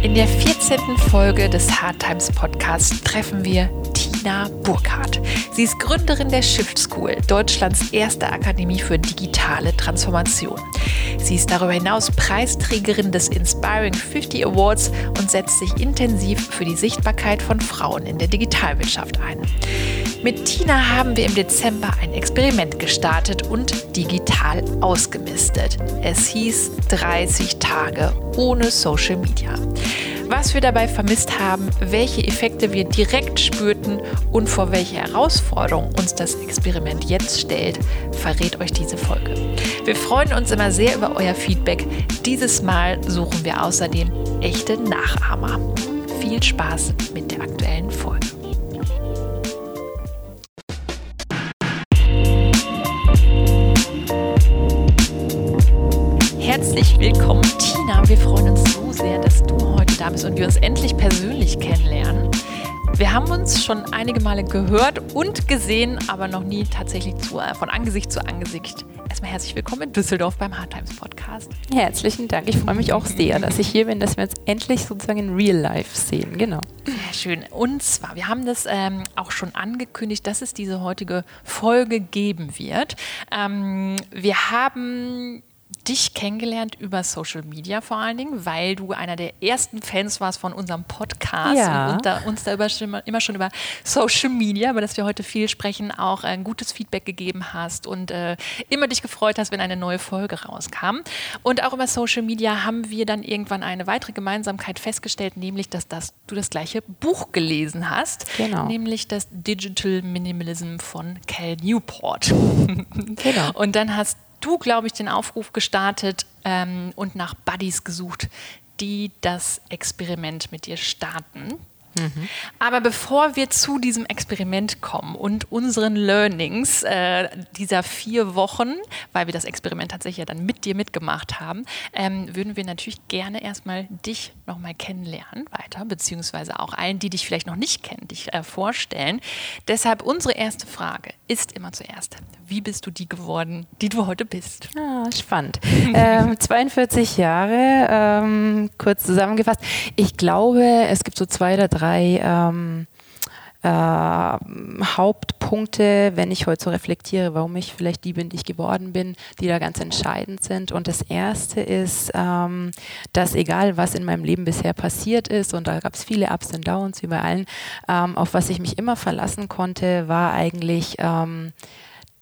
In der 14. Folge des Hard Times Podcasts treffen wir Tina Burkhardt. Sie ist Gründerin der Shift School, Deutschlands erste Akademie für digitale Transformation. Sie ist darüber hinaus Preisträgerin des Inspiring 50 Awards und setzt sich intensiv für die Sichtbarkeit von Frauen in der Digitalwirtschaft ein. Mit Tina haben wir im Dezember ein Experiment gestartet und digital ausgemistet. Es hieß 30 Tage ohne Social Media. Was wir dabei vermisst haben, welche Effekte wir direkt spürten und vor welche Herausforderungen uns das Experiment jetzt stellt, verrät euch diese Folge. Wir freuen uns immer sehr über euer Feedback. Dieses Mal suchen wir außerdem echte Nachahmer. Viel Spaß mit der aktuellen Folge. Herzlich willkommen, Tina. Wir freuen uns so sehr, dass du da bist und wir uns endlich persönlich kennenlernen. Wir haben uns schon einige Male gehört und gesehen, aber noch nie tatsächlich zu, äh, von Angesicht zu Angesicht. Erstmal herzlich willkommen in Düsseldorf beim Hard Times Podcast. Herzlichen Dank. Ich freue mich auch sehr, dass ich hier bin, dass wir uns endlich sozusagen in Real Life sehen. Genau. Sehr schön. Und zwar, wir haben das ähm, auch schon angekündigt, dass es diese heutige Folge geben wird. Ähm, wir haben dich kennengelernt über Social Media vor allen Dingen, weil du einer der ersten Fans warst von unserem Podcast ja. und da, uns da über, immer schon über Social Media, über das wir heute viel sprechen, auch ein gutes Feedback gegeben hast und äh, immer dich gefreut hast, wenn eine neue Folge rauskam. Und auch über Social Media haben wir dann irgendwann eine weitere Gemeinsamkeit festgestellt, nämlich, dass das, du das gleiche Buch gelesen hast, genau. nämlich das Digital Minimalism von Cal Newport. genau. Und dann hast du, glaube ich, den Aufruf gestartet ähm, und nach Buddies gesucht, die das Experiment mit dir starten. Mhm. Aber bevor wir zu diesem Experiment kommen und unseren Learnings äh, dieser vier Wochen, weil wir das Experiment tatsächlich ja dann mit dir mitgemacht haben, ähm, würden wir natürlich gerne erstmal dich nochmal kennenlernen weiter, beziehungsweise auch allen, die dich vielleicht noch nicht kennen, dich äh, vorstellen. Deshalb unsere erste Frage ist immer zuerst, wie bist du die geworden, die du heute bist? Ah, spannend. ähm, 42 Jahre, ähm, kurz zusammengefasst. Ich glaube, es gibt so zwei oder drei drei ähm, äh, Hauptpunkte, wenn ich heute so reflektiere, warum ich vielleicht die bin, die ich geworden bin, die da ganz entscheidend sind. Und das erste ist, ähm, dass egal was in meinem Leben bisher passiert ist, und da gab es viele Ups und Downs wie bei allen, ähm, auf was ich mich immer verlassen konnte, war eigentlich ähm,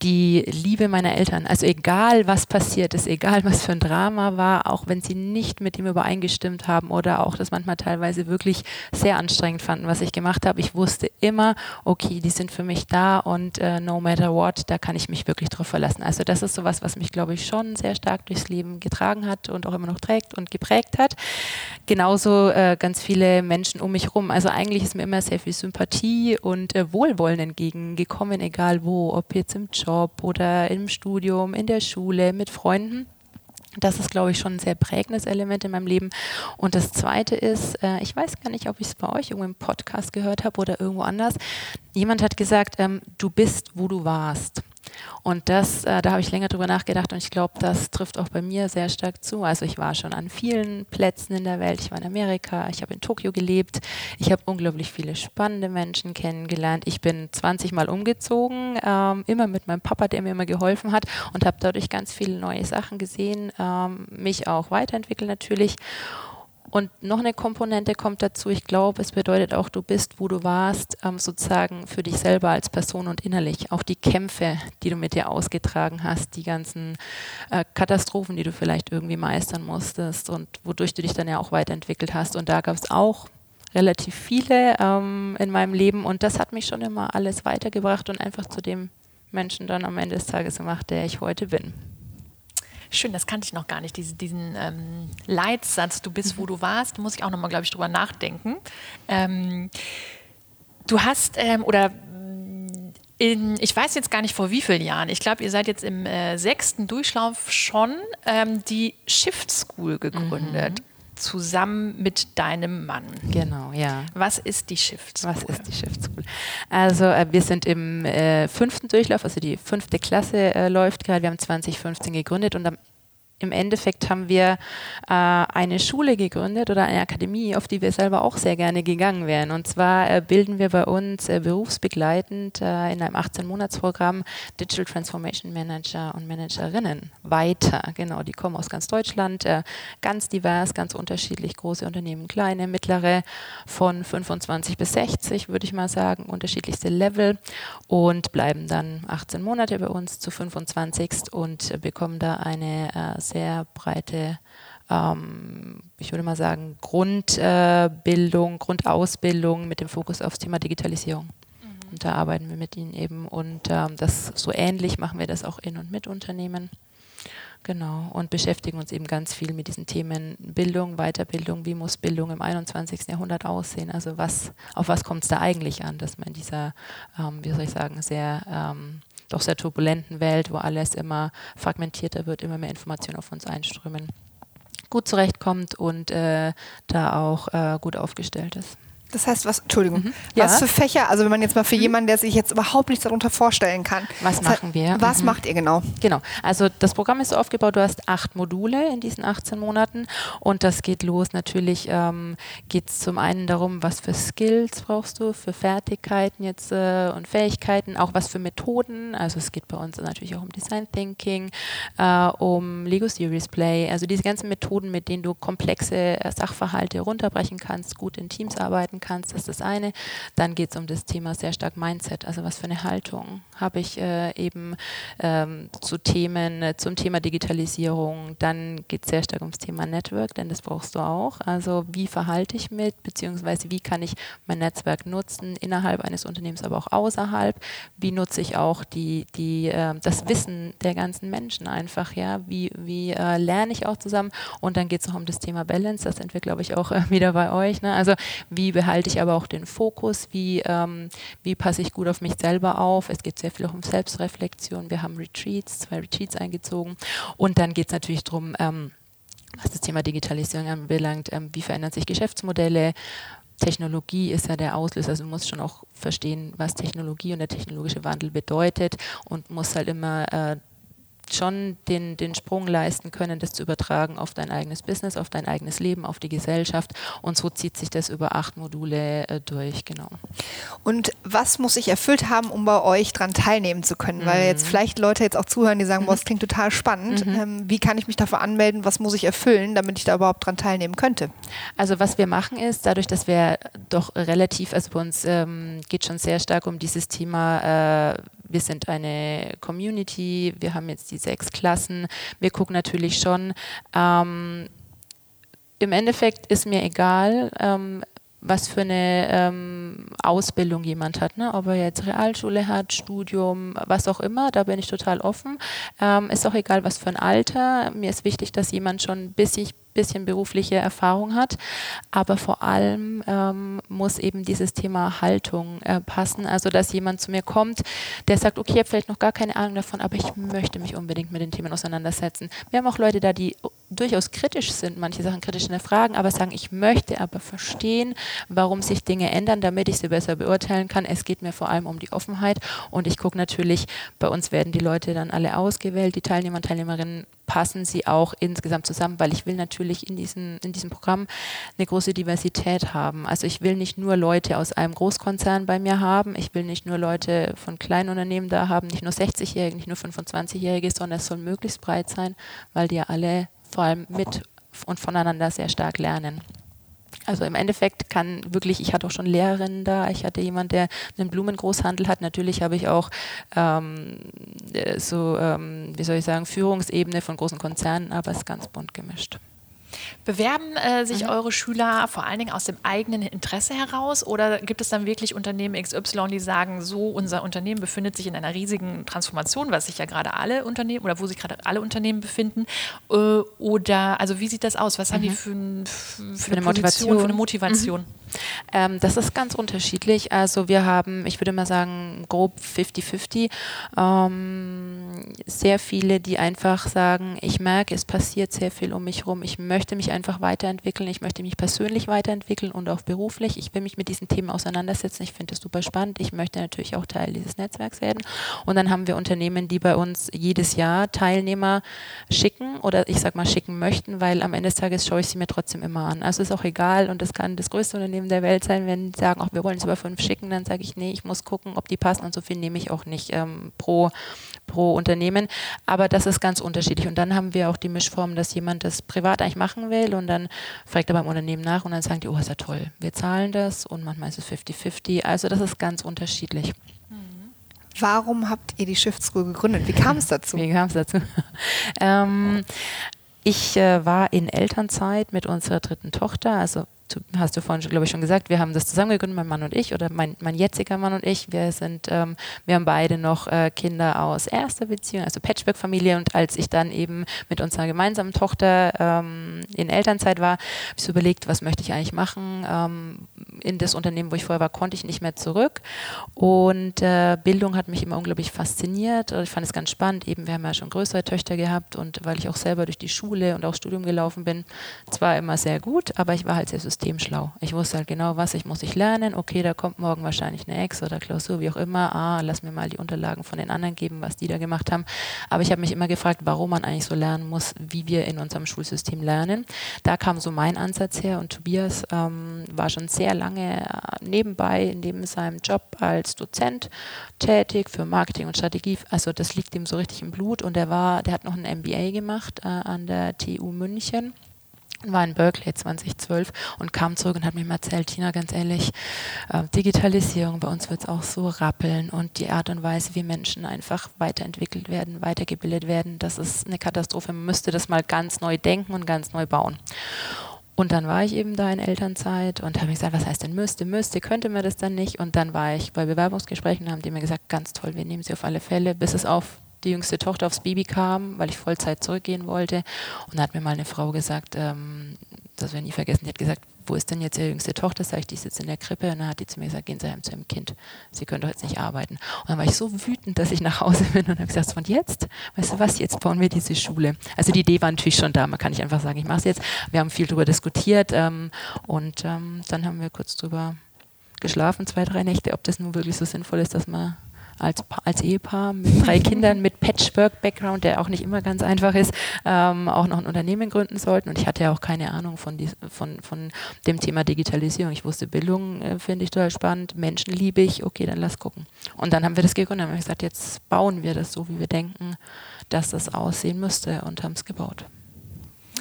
die Liebe meiner Eltern. Also egal, was passiert ist, egal, was für ein Drama war, auch wenn sie nicht mit ihm übereingestimmt haben oder auch das manchmal teilweise wirklich sehr anstrengend fanden, was ich gemacht habe. Ich wusste immer, okay, die sind für mich da und äh, no matter what, da kann ich mich wirklich drauf verlassen. Also das ist sowas, was mich, glaube ich, schon sehr stark durchs Leben getragen hat und auch immer noch trägt und geprägt hat. Genauso äh, ganz viele Menschen um mich herum. Also eigentlich ist mir immer sehr viel Sympathie und äh, Wohlwollen entgegengekommen, egal wo, ob jetzt im Job, Job oder im Studium, in der Schule, mit Freunden. Das ist, glaube ich, schon ein sehr prägendes Element in meinem Leben. Und das Zweite ist, äh, ich weiß gar nicht, ob ich es bei euch irgendwo im Podcast gehört habe oder irgendwo anders. Jemand hat gesagt, ähm, du bist, wo du warst. Und das, äh, da habe ich länger drüber nachgedacht und ich glaube, das trifft auch bei mir sehr stark zu. Also ich war schon an vielen Plätzen in der Welt. Ich war in Amerika, ich habe in Tokio gelebt, ich habe unglaublich viele spannende Menschen kennengelernt. Ich bin 20 Mal umgezogen, ähm, immer mit meinem Papa, der mir immer geholfen hat und habe dadurch ganz viele neue Sachen gesehen, ähm, mich auch weiterentwickelt natürlich. Und noch eine Komponente kommt dazu, ich glaube, es bedeutet auch, du bist, wo du warst, ähm, sozusagen für dich selber als Person und innerlich. Auch die Kämpfe, die du mit dir ausgetragen hast, die ganzen äh, Katastrophen, die du vielleicht irgendwie meistern musstest und wodurch du dich dann ja auch weiterentwickelt hast. Und da gab es auch relativ viele ähm, in meinem Leben und das hat mich schon immer alles weitergebracht und einfach zu dem Menschen dann am Ende des Tages gemacht, der ich heute bin. Schön, das kannte ich noch gar nicht, diese, diesen ähm, Leitsatz, du bist, wo mhm. du warst, muss ich auch nochmal, glaube ich, drüber nachdenken. Ähm, du hast, ähm, oder in, ich weiß jetzt gar nicht vor wie vielen Jahren, ich glaube, ihr seid jetzt im äh, sechsten Durchlauf schon ähm, die Shift School gegründet. Mhm zusammen mit deinem Mann. Genau, ja. Was ist die Shift School? Was ist die Shift School? Also äh, wir sind im äh, fünften Durchlauf, also die fünfte Klasse äh, läuft gerade. Wir haben 2015 gegründet und am im Endeffekt haben wir äh, eine Schule gegründet oder eine Akademie, auf die wir selber auch sehr gerne gegangen wären. Und zwar äh, bilden wir bei uns äh, berufsbegleitend äh, in einem 18-Monats-Programm Digital Transformation Manager und Managerinnen weiter. Genau, die kommen aus ganz Deutschland, äh, ganz divers, ganz unterschiedlich, große Unternehmen, kleine, mittlere, von 25 bis 60 würde ich mal sagen, unterschiedlichste Level und bleiben dann 18 Monate bei uns zu 25 und bekommen da eine äh, sehr breite, ähm, ich würde mal sagen, Grundbildung, äh, Grundausbildung mit dem Fokus aufs Thema Digitalisierung. Mhm. Und da arbeiten wir mit ihnen eben und ähm, das so ähnlich machen wir das auch in und mit Unternehmen. Genau, und beschäftigen uns eben ganz viel mit diesen Themen Bildung, Weiterbildung, wie muss Bildung im 21. Jahrhundert aussehen, also was, auf was kommt es da eigentlich an, dass man in dieser, ähm, wie soll ich sagen, sehr ähm, doch sehr turbulenten Welt, wo alles immer fragmentierter wird, immer mehr Informationen auf uns einströmen, gut zurechtkommt und äh, da auch äh, gut aufgestellt ist. Das heißt, was, Entschuldigung, mhm. was ja. für Fächer, also wenn man jetzt mal für mhm. jemanden, der sich jetzt überhaupt nichts darunter vorstellen kann. Was machen wir? Was mhm. macht ihr genau? Genau, also das Programm ist so aufgebaut, du hast acht Module in diesen 18 Monaten und das geht los. Natürlich ähm, geht es zum einen darum, was für Skills brauchst du, für Fertigkeiten jetzt äh, und Fähigkeiten, auch was für Methoden. Also es geht bei uns natürlich auch um Design Thinking, äh, um Lego Series Play, also diese ganzen Methoden, mit denen du komplexe äh, Sachverhalte runterbrechen kannst, gut in Teams arbeiten arbeiten kannst, das ist das eine. Dann geht es um das Thema sehr stark Mindset, also was für eine Haltung habe ich äh, eben ähm, zu Themen, äh, zum Thema Digitalisierung. Dann geht es sehr stark ums Thema Network, denn das brauchst du auch. Also wie verhalte ich mit, beziehungsweise wie kann ich mein Netzwerk nutzen, innerhalb eines Unternehmens, aber auch außerhalb. Wie nutze ich auch die, die, äh, das Wissen der ganzen Menschen einfach, ja, wie, wie äh, lerne ich auch zusammen und dann geht es noch um das Thema Balance, das sind wir, glaube ich, auch äh, wieder bei euch. Ne? Also wie behalte ich aber auch den Fokus, wie, ähm, wie passe ich gut auf mich selber auf. Es geht sehr viel auch um Selbstreflexion. Wir haben Retreats, zwei Retreats eingezogen und dann geht es natürlich darum, ähm, was das Thema Digitalisierung anbelangt, ähm, wie verändern sich Geschäftsmodelle, Technologie ist ja der Auslöser. Also du musst schon auch verstehen, was Technologie und der technologische Wandel bedeutet und musst halt immer äh, schon den, den Sprung leisten können, das zu übertragen auf dein eigenes Business, auf dein eigenes Leben, auf die Gesellschaft. Und so zieht sich das über acht Module äh, durch, genau. Und was muss ich erfüllt haben, um bei euch dran teilnehmen zu können? Mhm. Weil jetzt vielleicht Leute jetzt auch zuhören, die sagen, mhm. boah, das klingt total spannend. Mhm. Ähm, wie kann ich mich dafür anmelden? Was muss ich erfüllen, damit ich da überhaupt dran teilnehmen könnte? Also was wir machen ist, dadurch, dass wir doch relativ, also bei uns ähm, geht schon sehr stark um dieses Thema, äh, wir sind eine Community, wir haben jetzt die sechs Klassen. Wir gucken natürlich schon, ähm, im Endeffekt ist mir egal, ähm, was für eine ähm, Ausbildung jemand hat, ne? ob er jetzt Realschule hat, Studium, was auch immer, da bin ich total offen. Ähm, ist auch egal, was für ein Alter. Mir ist wichtig, dass jemand schon ein bisschen berufliche Erfahrung hat. Aber vor allem ähm, muss eben dieses Thema Haltung äh, passen. Also, dass jemand zu mir kommt, der sagt, okay, ich habe vielleicht noch gar keine Ahnung davon, aber ich möchte mich unbedingt mit den Themen auseinandersetzen. Wir haben auch Leute da, die durchaus kritisch sind, manche Sachen kritisch hinterfragen, aber sagen, ich möchte aber verstehen, warum sich Dinge ändern, damit ich sie besser beurteilen kann. Es geht mir vor allem um die Offenheit und ich gucke natürlich, bei uns werden die Leute dann alle ausgewählt, die Teilnehmer und Teilnehmerinnen passen sie auch insgesamt zusammen, weil ich will natürlich in, diesen, in diesem Programm eine große Diversität haben. Also ich will nicht nur Leute aus einem Großkonzern bei mir haben, ich will nicht nur Leute von kleinen Unternehmen da haben, nicht nur 60-Jährige, nicht nur 25-Jährige, sondern es soll möglichst breit sein, weil die ja alle vor allem mit und voneinander sehr stark lernen. Also im Endeffekt kann wirklich, ich hatte auch schon Lehrerinnen da, ich hatte jemanden, der einen Blumengroßhandel hat. Natürlich habe ich auch ähm, äh, so, ähm, wie soll ich sagen, Führungsebene von großen Konzernen, aber es ist ganz bunt gemischt. Bewerben äh, sich mhm. eure Schüler vor allen Dingen aus dem eigenen Interesse heraus oder gibt es dann wirklich Unternehmen XY, die sagen, so unser Unternehmen befindet sich in einer riesigen Transformation, was sich ja gerade alle Unternehmen oder wo sich gerade alle Unternehmen befinden? Äh, oder also wie sieht das aus? Was mhm. haben die mhm. für, für, für, eine, Position, Motivation? Für eine Motivation? Mhm. Ähm, das ist ganz unterschiedlich. Also wir haben, ich würde mal sagen, grob 50-50. Ähm, sehr viele, die einfach sagen, ich merke, es passiert sehr viel um mich herum. Ich möchte mich einfach weiterentwickeln. Ich möchte mich persönlich weiterentwickeln und auch beruflich. Ich will mich mit diesen Themen auseinandersetzen. Ich finde das super spannend. Ich möchte natürlich auch Teil dieses Netzwerks werden. Und dann haben wir Unternehmen, die bei uns jedes Jahr Teilnehmer schicken oder ich sag mal schicken möchten, weil am Ende des Tages schaue ich sie mir trotzdem immer an. Also ist auch egal und das kann das größte Unternehmen der Welt sein. Wenn die sagen, auch wir wollen es über fünf schicken, dann sage ich, nee, ich muss gucken, ob die passen und so viel nehme ich auch nicht ähm, pro, pro Unternehmen. Aber das ist ganz unterschiedlich. Und dann haben wir auch die Mischform, dass jemand das privat eigentlich machen will und dann fragt er beim Unternehmen nach und dann sagen die, oh, ist ja toll, wir zahlen das und manchmal ist es 50-50. Also das ist ganz unterschiedlich. Warum habt ihr die Shift School gegründet? Wie kam es dazu? Wie kam es dazu? ähm, ich äh, war in Elternzeit mit unserer dritten Tochter, also hast du vorhin, glaube ich, schon gesagt, wir haben das zusammen gegründet, mein Mann und ich, oder mein, mein jetziger Mann und ich. Wir sind, ähm, wir haben beide noch äh, Kinder aus erster Beziehung, also Patchwork-Familie. Und als ich dann eben mit unserer gemeinsamen Tochter ähm, in Elternzeit war, habe ich so überlegt, was möchte ich eigentlich machen. Ähm, in das Unternehmen, wo ich vorher war, konnte ich nicht mehr zurück. Und äh, Bildung hat mich immer unglaublich fasziniert. Ich fand es ganz spannend. Eben, wir haben ja schon größere Töchter gehabt und weil ich auch selber durch die Schule und auch Studium gelaufen bin, zwar immer sehr gut, aber ich war halt sehr systemschlau. Ich wusste halt genau, was ich muss ich lernen. Okay, da kommt morgen wahrscheinlich eine Ex oder Klausur, wie auch immer. Ah, lass mir mal die Unterlagen von den anderen geben, was die da gemacht haben. Aber ich habe mich immer gefragt, warum man eigentlich so lernen muss, wie wir in unserem Schulsystem lernen. Da kam so mein Ansatz her und Tobias ähm, war schon sehr lange äh, nebenbei neben seinem Job als Dozent tätig für Marketing und Strategie. Also das liegt ihm so richtig im Blut und er war, der hat noch ein MBA gemacht äh, an der TU München war in Berkeley 2012 und kam zurück und hat mir erzählt, Tina, ganz ehrlich, äh, Digitalisierung, bei uns wird es auch so rappeln und die Art und Weise, wie Menschen einfach weiterentwickelt werden, weitergebildet werden, das ist eine Katastrophe. Man müsste das mal ganz neu denken und ganz neu bauen. Und dann war ich eben da in Elternzeit und habe gesagt, was heißt denn müsste, müsste, könnte man das dann nicht? Und dann war ich bei Bewerbungsgesprächen und haben die mir gesagt, ganz toll, wir nehmen sie auf alle Fälle, bis es auf die jüngste Tochter aufs Baby kam, weil ich Vollzeit zurückgehen wollte. Und da hat mir mal eine Frau gesagt, ähm, das wir nie vergessen, die hat gesagt, wo ist denn jetzt ihre jüngste Tochter? Sag ich, die sitzt in der Krippe. Und dann hat die zu mir gesagt, gehen Sie heim zu Ihrem Kind. Sie können doch jetzt nicht arbeiten. Und dann war ich so wütend, dass ich nach Hause bin und habe gesagt, und jetzt? Weißt du was, jetzt bauen wir diese Schule. Also die Idee war natürlich schon da. Man kann nicht einfach sagen, ich mache es jetzt. Wir haben viel darüber diskutiert ähm, und ähm, dann haben wir kurz drüber geschlafen, zwei, drei Nächte, ob das nun wirklich so sinnvoll ist, dass man als, als Ehepaar mit drei Kindern mit Patchwork-Background, der auch nicht immer ganz einfach ist, ähm, auch noch ein Unternehmen gründen sollten. Und ich hatte ja auch keine Ahnung von, die, von, von dem Thema Digitalisierung. Ich wusste, Bildung äh, finde ich total spannend, Menschen liebe ich, okay, dann lass gucken. Und dann haben wir das gegründet, haben gesagt, jetzt bauen wir das so, wie wir denken, dass das aussehen müsste und haben es gebaut.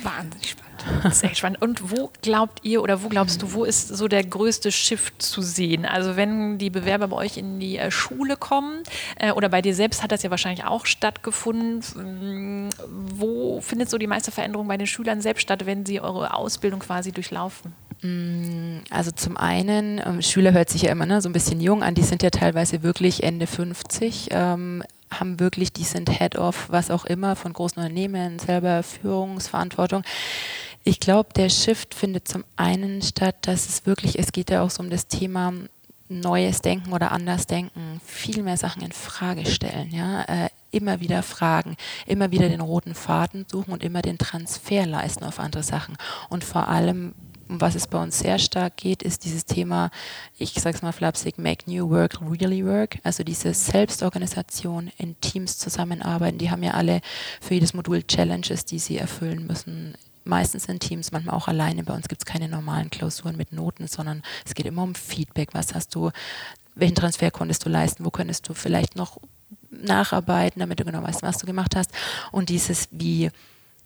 Wahnsinnig spannend. Sehr spannend. Und wo glaubt ihr oder wo glaubst du, wo ist so der größte Shift zu sehen? Also wenn die Bewerber bei euch in die äh, Schule kommen äh, oder bei dir selbst hat das ja wahrscheinlich auch stattgefunden. Mm, wo findet so die meiste Veränderung bei den Schülern selbst statt, wenn sie eure Ausbildung quasi durchlaufen? Mm, also zum einen, ähm, Schüler hört sich ja immer ne, so ein bisschen jung an, die sind ja teilweise wirklich Ende 50. Ähm, haben wirklich, die sind Head of was auch immer von großen Unternehmen, selber Führungsverantwortung. Ich glaube, der Shift findet zum einen statt, dass es wirklich, es geht ja auch so um das Thema neues Denken oder anders denken, viel mehr Sachen in Frage stellen, ja, äh, immer wieder fragen, immer wieder den roten Faden suchen und immer den Transfer leisten auf andere Sachen und vor allem um was es bei uns sehr stark geht, ist dieses Thema, ich sage es mal flapsig, make new work really work. Also diese Selbstorganisation in Teams zusammenarbeiten. Die haben ja alle für jedes Modul Challenges, die sie erfüllen müssen. Meistens in Teams, manchmal auch alleine. Bei uns gibt es keine normalen Klausuren mit Noten, sondern es geht immer um Feedback. Was hast du, welchen Transfer konntest du leisten? Wo könntest du vielleicht noch nacharbeiten, damit du genau weißt, was du gemacht hast? Und dieses, wie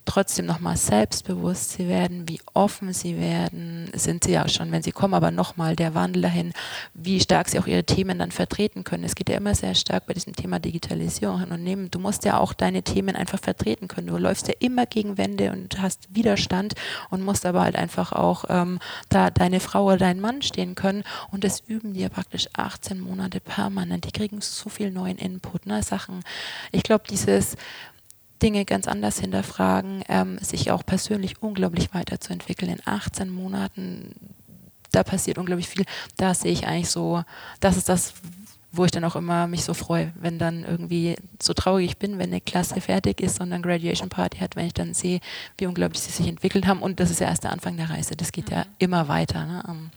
trotzdem nochmal selbstbewusst sie werden, wie offen sie werden, sind sie ja schon, wenn sie kommen, aber nochmal der Wandel dahin, wie stark sie auch ihre Themen dann vertreten können. Es geht ja immer sehr stark bei diesem Thema Digitalisierung hin und nehmen. Du musst ja auch deine Themen einfach vertreten können. Du läufst ja immer gegen Wände und hast Widerstand und musst aber halt einfach auch ähm, da deine Frau oder dein Mann stehen können. Und das üben die ja praktisch 18 Monate permanent. Die kriegen so viel neuen Input, ne? Sachen. Ich glaube, dieses Dinge ganz anders hinterfragen, ähm, sich auch persönlich unglaublich weiterzuentwickeln. In 18 Monaten da passiert unglaublich viel. Da sehe ich eigentlich so, das ist das, wo ich dann auch immer mich so freue, wenn dann irgendwie so traurig ich bin, wenn eine Klasse fertig ist und dann Graduation Party hat, wenn ich dann sehe, wie unglaublich sie sich entwickelt haben. Und das ist ja erst der Anfang der Reise. Das geht ja mhm. immer weiter. Ne?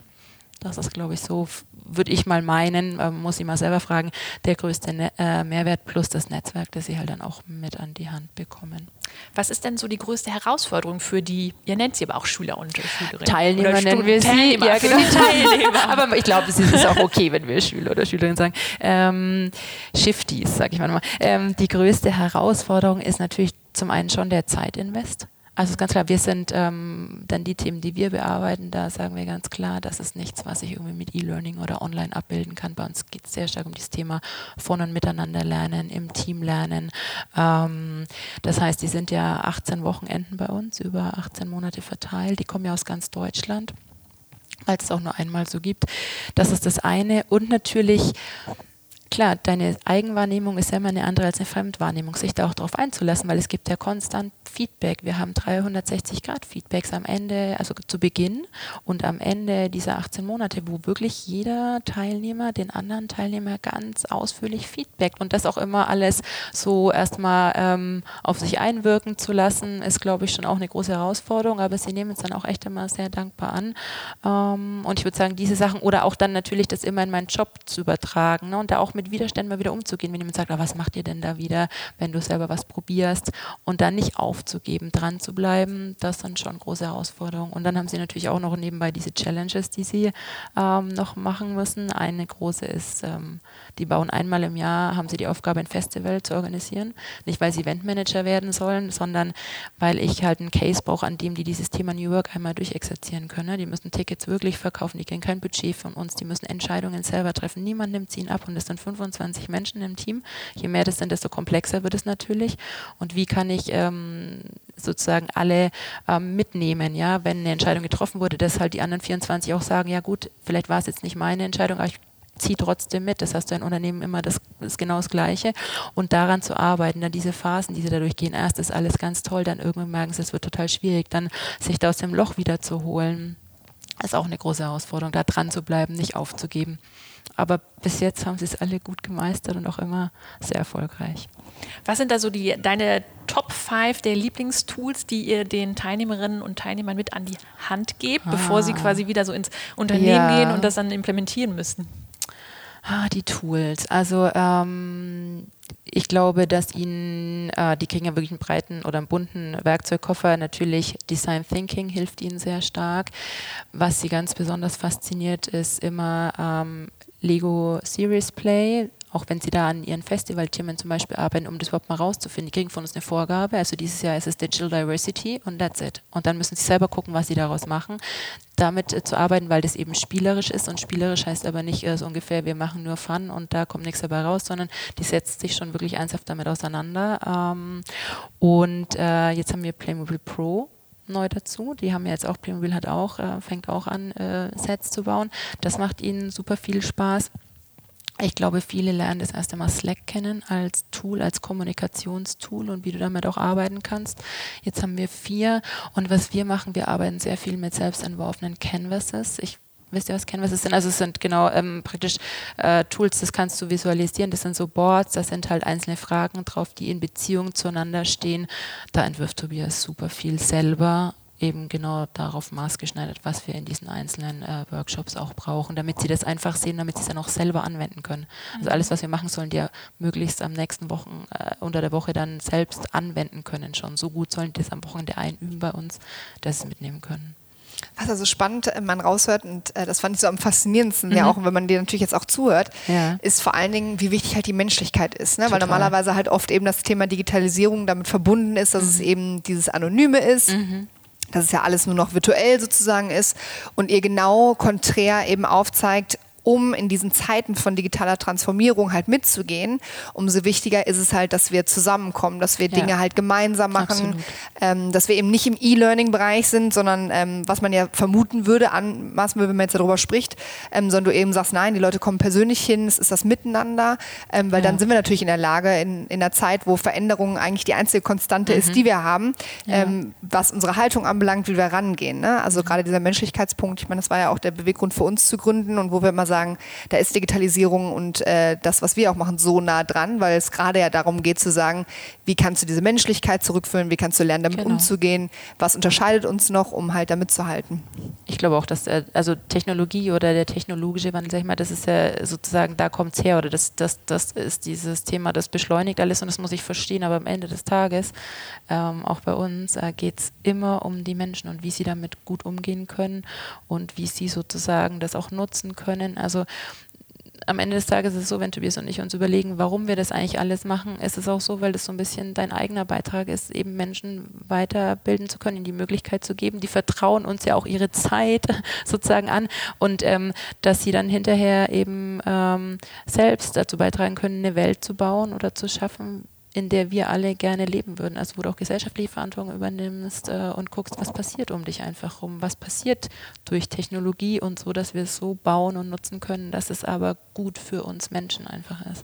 Ähm, das ist, glaube ich, so, würde ich mal meinen, man muss ich mal selber fragen, der größte ne äh, Mehrwert plus das Netzwerk, das sie halt dann auch mit an die Hand bekommen. Was ist denn so die größte Herausforderung für die, ihr nennt sie aber auch Schüler und Schülerinnen? Teilnehmer oder nennen wir sie. Teilnehmer, ja, genau. Teilnehmer. aber ich glaube, es ist auch okay, wenn wir Schüler oder Schülerinnen sagen. Ähm, Shifties, sage ich mal. Ähm, die größte Herausforderung ist natürlich zum einen schon der Zeitinvest. Also ist ganz klar, wir sind ähm, dann die Themen, die wir bearbeiten, da sagen wir ganz klar, das ist nichts, was ich irgendwie mit E-Learning oder online abbilden kann. Bei uns geht es sehr stark um das Thema von und miteinander lernen, im Team lernen. Ähm, das heißt, die sind ja 18 Wochenenden bei uns, über 18 Monate verteilt. Die kommen ja aus ganz Deutschland, weil es auch nur einmal so gibt. Das ist das eine. Und natürlich klar, deine Eigenwahrnehmung ist ja immer eine andere als eine Fremdwahrnehmung, sich da auch darauf einzulassen, weil es gibt ja konstant Feedback. Wir haben 360 Grad Feedbacks am Ende, also zu Beginn und am Ende dieser 18 Monate, wo wirklich jeder Teilnehmer den anderen Teilnehmer ganz ausführlich feedbackt und das auch immer alles so erstmal ähm, auf sich einwirken zu lassen, ist, glaube ich, schon auch eine große Herausforderung, aber sie nehmen es dann auch echt immer sehr dankbar an. Ähm, und ich würde sagen, diese Sachen oder auch dann natürlich das immer in meinen Job zu übertragen ne, und da auch mit Widerständen mal wieder umzugehen, wenn jemand sagt, ah, was macht ihr denn da wieder, wenn du selber was probierst und dann nicht auf aufzugeben, dran zu bleiben, das sind schon große Herausforderungen. Und dann haben sie natürlich auch noch nebenbei diese Challenges, die sie ähm, noch machen müssen. Eine große ist, ähm, die bauen einmal im Jahr, haben sie die Aufgabe, ein Festival zu organisieren. Nicht, weil sie Eventmanager werden sollen, sondern weil ich halt einen Case brauche, an dem die dieses Thema New Work einmal durchexerzieren können. Die müssen Tickets wirklich verkaufen, die kriegen kein Budget von uns, die müssen Entscheidungen selber treffen. Niemand nimmt sie ihnen ab und es sind 25 Menschen im Team. Je mehr das sind, desto komplexer wird es natürlich. Und wie kann ich ähm, sozusagen alle ähm, mitnehmen, ja, wenn eine Entscheidung getroffen wurde, dass halt die anderen 24 auch sagen, ja gut, vielleicht war es jetzt nicht meine Entscheidung, aber ich ziehe trotzdem mit. Das heißt, ein Unternehmen immer das ist genau das Gleiche und daran zu arbeiten, dann diese Phasen, die sie dadurch gehen, erst ist alles ganz toll, dann irgendwann merken sie, es wird total schwierig, dann sich da aus dem Loch wieder zu holen, ist auch eine große Herausforderung, da dran zu bleiben, nicht aufzugeben. Aber bis jetzt haben sie es alle gut gemeistert und auch immer sehr erfolgreich. Was sind da so die, deine Top 5 der Lieblingstools, die ihr den Teilnehmerinnen und Teilnehmern mit an die Hand gebt, ah. bevor sie ah. quasi wieder so ins Unternehmen ja. gehen und das dann implementieren müssen? Ah, die Tools. Also ähm, ich glaube, dass ihnen, äh, die kriegen ja wirklich einen breiten oder einen bunten Werkzeugkoffer. Natürlich Design Thinking hilft ihnen sehr stark. Was sie ganz besonders fasziniert, ist immer ähm, Lego Series Play, auch wenn sie da an ihren Festivalthemen zum Beispiel arbeiten, um das überhaupt mal rauszufinden. Die kriegen von uns eine Vorgabe, also dieses Jahr ist es Digital Diversity und that's it. Und dann müssen sie selber gucken, was sie daraus machen, damit äh, zu arbeiten, weil das eben spielerisch ist und spielerisch heißt aber nicht äh, so ungefähr, wir machen nur Fun und da kommt nichts dabei raus, sondern die setzt sich schon wirklich ernsthaft damit auseinander. Ähm, und äh, jetzt haben wir Playmobil Pro neu dazu. Die haben jetzt auch, Playmobil hat auch, äh, fängt auch an, äh, Sets zu bauen. Das macht ihnen super viel Spaß. Ich glaube, viele lernen das erst einmal Slack kennen als Tool, als Kommunikationstool und wie du damit auch arbeiten kannst. Jetzt haben wir vier und was wir machen, wir arbeiten sehr viel mit selbstentworfenen Canvases. Ich Wisst ihr, was Canvases sind? Also es sind genau ähm, praktisch äh, Tools, das kannst du visualisieren. Das sind so Boards, da sind halt einzelne Fragen drauf, die in Beziehung zueinander stehen. Da entwirft Tobias super viel selber eben genau darauf maßgeschneidert, was wir in diesen einzelnen äh, Workshops auch brauchen, damit sie das einfach sehen, damit sie es dann auch selber anwenden können. Also alles, was wir machen, sollen die ja möglichst am nächsten Wochen äh, unter der Woche dann selbst anwenden können schon. So gut sollen die das am Wochenende einüben bei uns, dass sie es mitnehmen können. Was also spannend äh, man raushört, und äh, das fand ich so am faszinierendsten, mhm. ja auch, wenn man dir natürlich jetzt auch zuhört, ja. ist vor allen Dingen, wie wichtig halt die Menschlichkeit ist. Ne? Weil normalerweise halt oft eben das Thema Digitalisierung damit verbunden ist, dass mhm. es eben dieses Anonyme ist. Mhm dass es ja alles nur noch virtuell sozusagen ist und ihr genau konträr eben aufzeigt, um in diesen Zeiten von digitaler Transformierung halt mitzugehen, umso wichtiger ist es halt, dass wir zusammenkommen, dass wir ja. Dinge halt gemeinsam machen, ähm, dass wir eben nicht im E-Learning-Bereich sind, sondern ähm, was man ja vermuten würde, anmaßen wenn man jetzt darüber spricht, ähm, sondern du eben sagst, nein, die Leute kommen persönlich hin, es ist das Miteinander, ähm, weil ja. dann sind wir natürlich in der Lage, in, in einer Zeit, wo Veränderung eigentlich die einzige Konstante mhm. ist, die wir haben, ja. Ähm, was unsere Haltung anbelangt, wie wir rangehen. Ne? Also mhm. gerade dieser Menschlichkeitspunkt, ich meine, das war ja auch der Beweggrund für uns zu gründen und wo wir immer sagen, da ist Digitalisierung und äh, das, was wir auch machen, so nah dran, weil es gerade ja darum geht zu sagen, wie kannst du diese Menschlichkeit zurückführen, wie kannst du lernen, damit genau. umzugehen, was unterscheidet uns noch, um halt damit zu halten. Ich glaube auch, dass äh, also Technologie oder der technologische Wandel, sag ich mal, das ist ja sozusagen, da kommt es her oder das, das, das ist dieses Thema, das beschleunigt alles und das muss ich verstehen, aber am Ende des Tages, ähm, auch bei uns, äh, geht es immer um die Menschen und wie sie damit gut umgehen können und wie sie sozusagen das auch nutzen können. Also am Ende des Tages ist es so, wenn Tobias und ich uns überlegen, warum wir das eigentlich alles machen, ist es auch so, weil das so ein bisschen dein eigener Beitrag ist, eben Menschen weiterbilden zu können, ihnen die Möglichkeit zu geben. Die vertrauen uns ja auch ihre Zeit sozusagen an und ähm, dass sie dann hinterher eben ähm, selbst dazu beitragen können, eine Welt zu bauen oder zu schaffen, in der wir alle gerne leben würden. Also wo du auch gesellschaftliche Verantwortung übernimmst äh, und guckst, was passiert um dich einfach rum, was passiert durch Technologie und so, dass wir es so bauen und nutzen können, dass es aber gut für uns Menschen einfach ist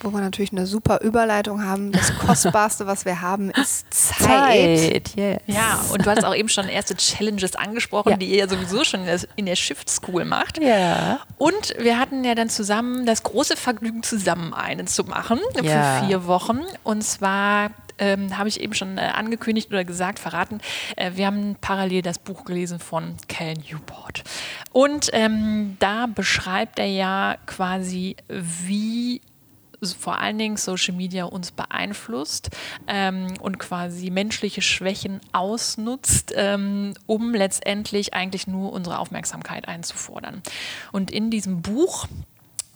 wo wir natürlich eine super Überleitung haben. Das Kostbarste, was wir haben, ist Zeit. Zeit yes. Ja, und du hast auch eben schon erste Challenges angesprochen, ja. die ihr ja sowieso schon in der, Shift School macht. Ja. Und wir hatten ja dann zusammen das große Vergnügen, zusammen einen zu machen ja. für vier Wochen. Und zwar ähm, habe ich eben schon äh, angekündigt oder gesagt, verraten. Äh, wir haben parallel das Buch gelesen von Cal Newport. Und ähm, da beschreibt er ja quasi, wie vor allen Dingen Social Media uns beeinflusst ähm, und quasi menschliche Schwächen ausnutzt, ähm, um letztendlich eigentlich nur unsere Aufmerksamkeit einzufordern. Und in diesem Buch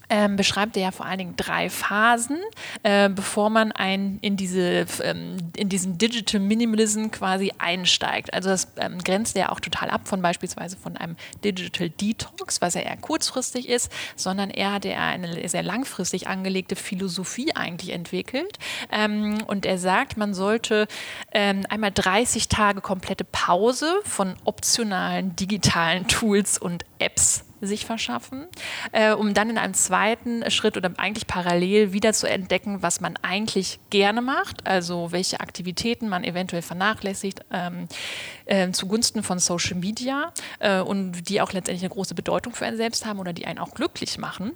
ähm, beschreibt er ja vor allen Dingen drei Phasen, äh, bevor man ein, in, diese, ähm, in diesen Digital Minimalism quasi einsteigt. Also das ähm, grenzt er auch total ab von beispielsweise von einem Digital Detox, was ja eher kurzfristig ist, sondern er hat ja eine sehr langfristig angelegte Philosophie eigentlich entwickelt. Ähm, und er sagt, man sollte ähm, einmal 30 Tage komplette Pause von optionalen digitalen Tools und Apps sich verschaffen, äh, um dann in einem zweiten Schritt oder eigentlich parallel wieder zu entdecken, was man eigentlich gerne macht, also welche Aktivitäten man eventuell vernachlässigt ähm, äh, zugunsten von Social Media äh, und die auch letztendlich eine große Bedeutung für einen selbst haben oder die einen auch glücklich machen.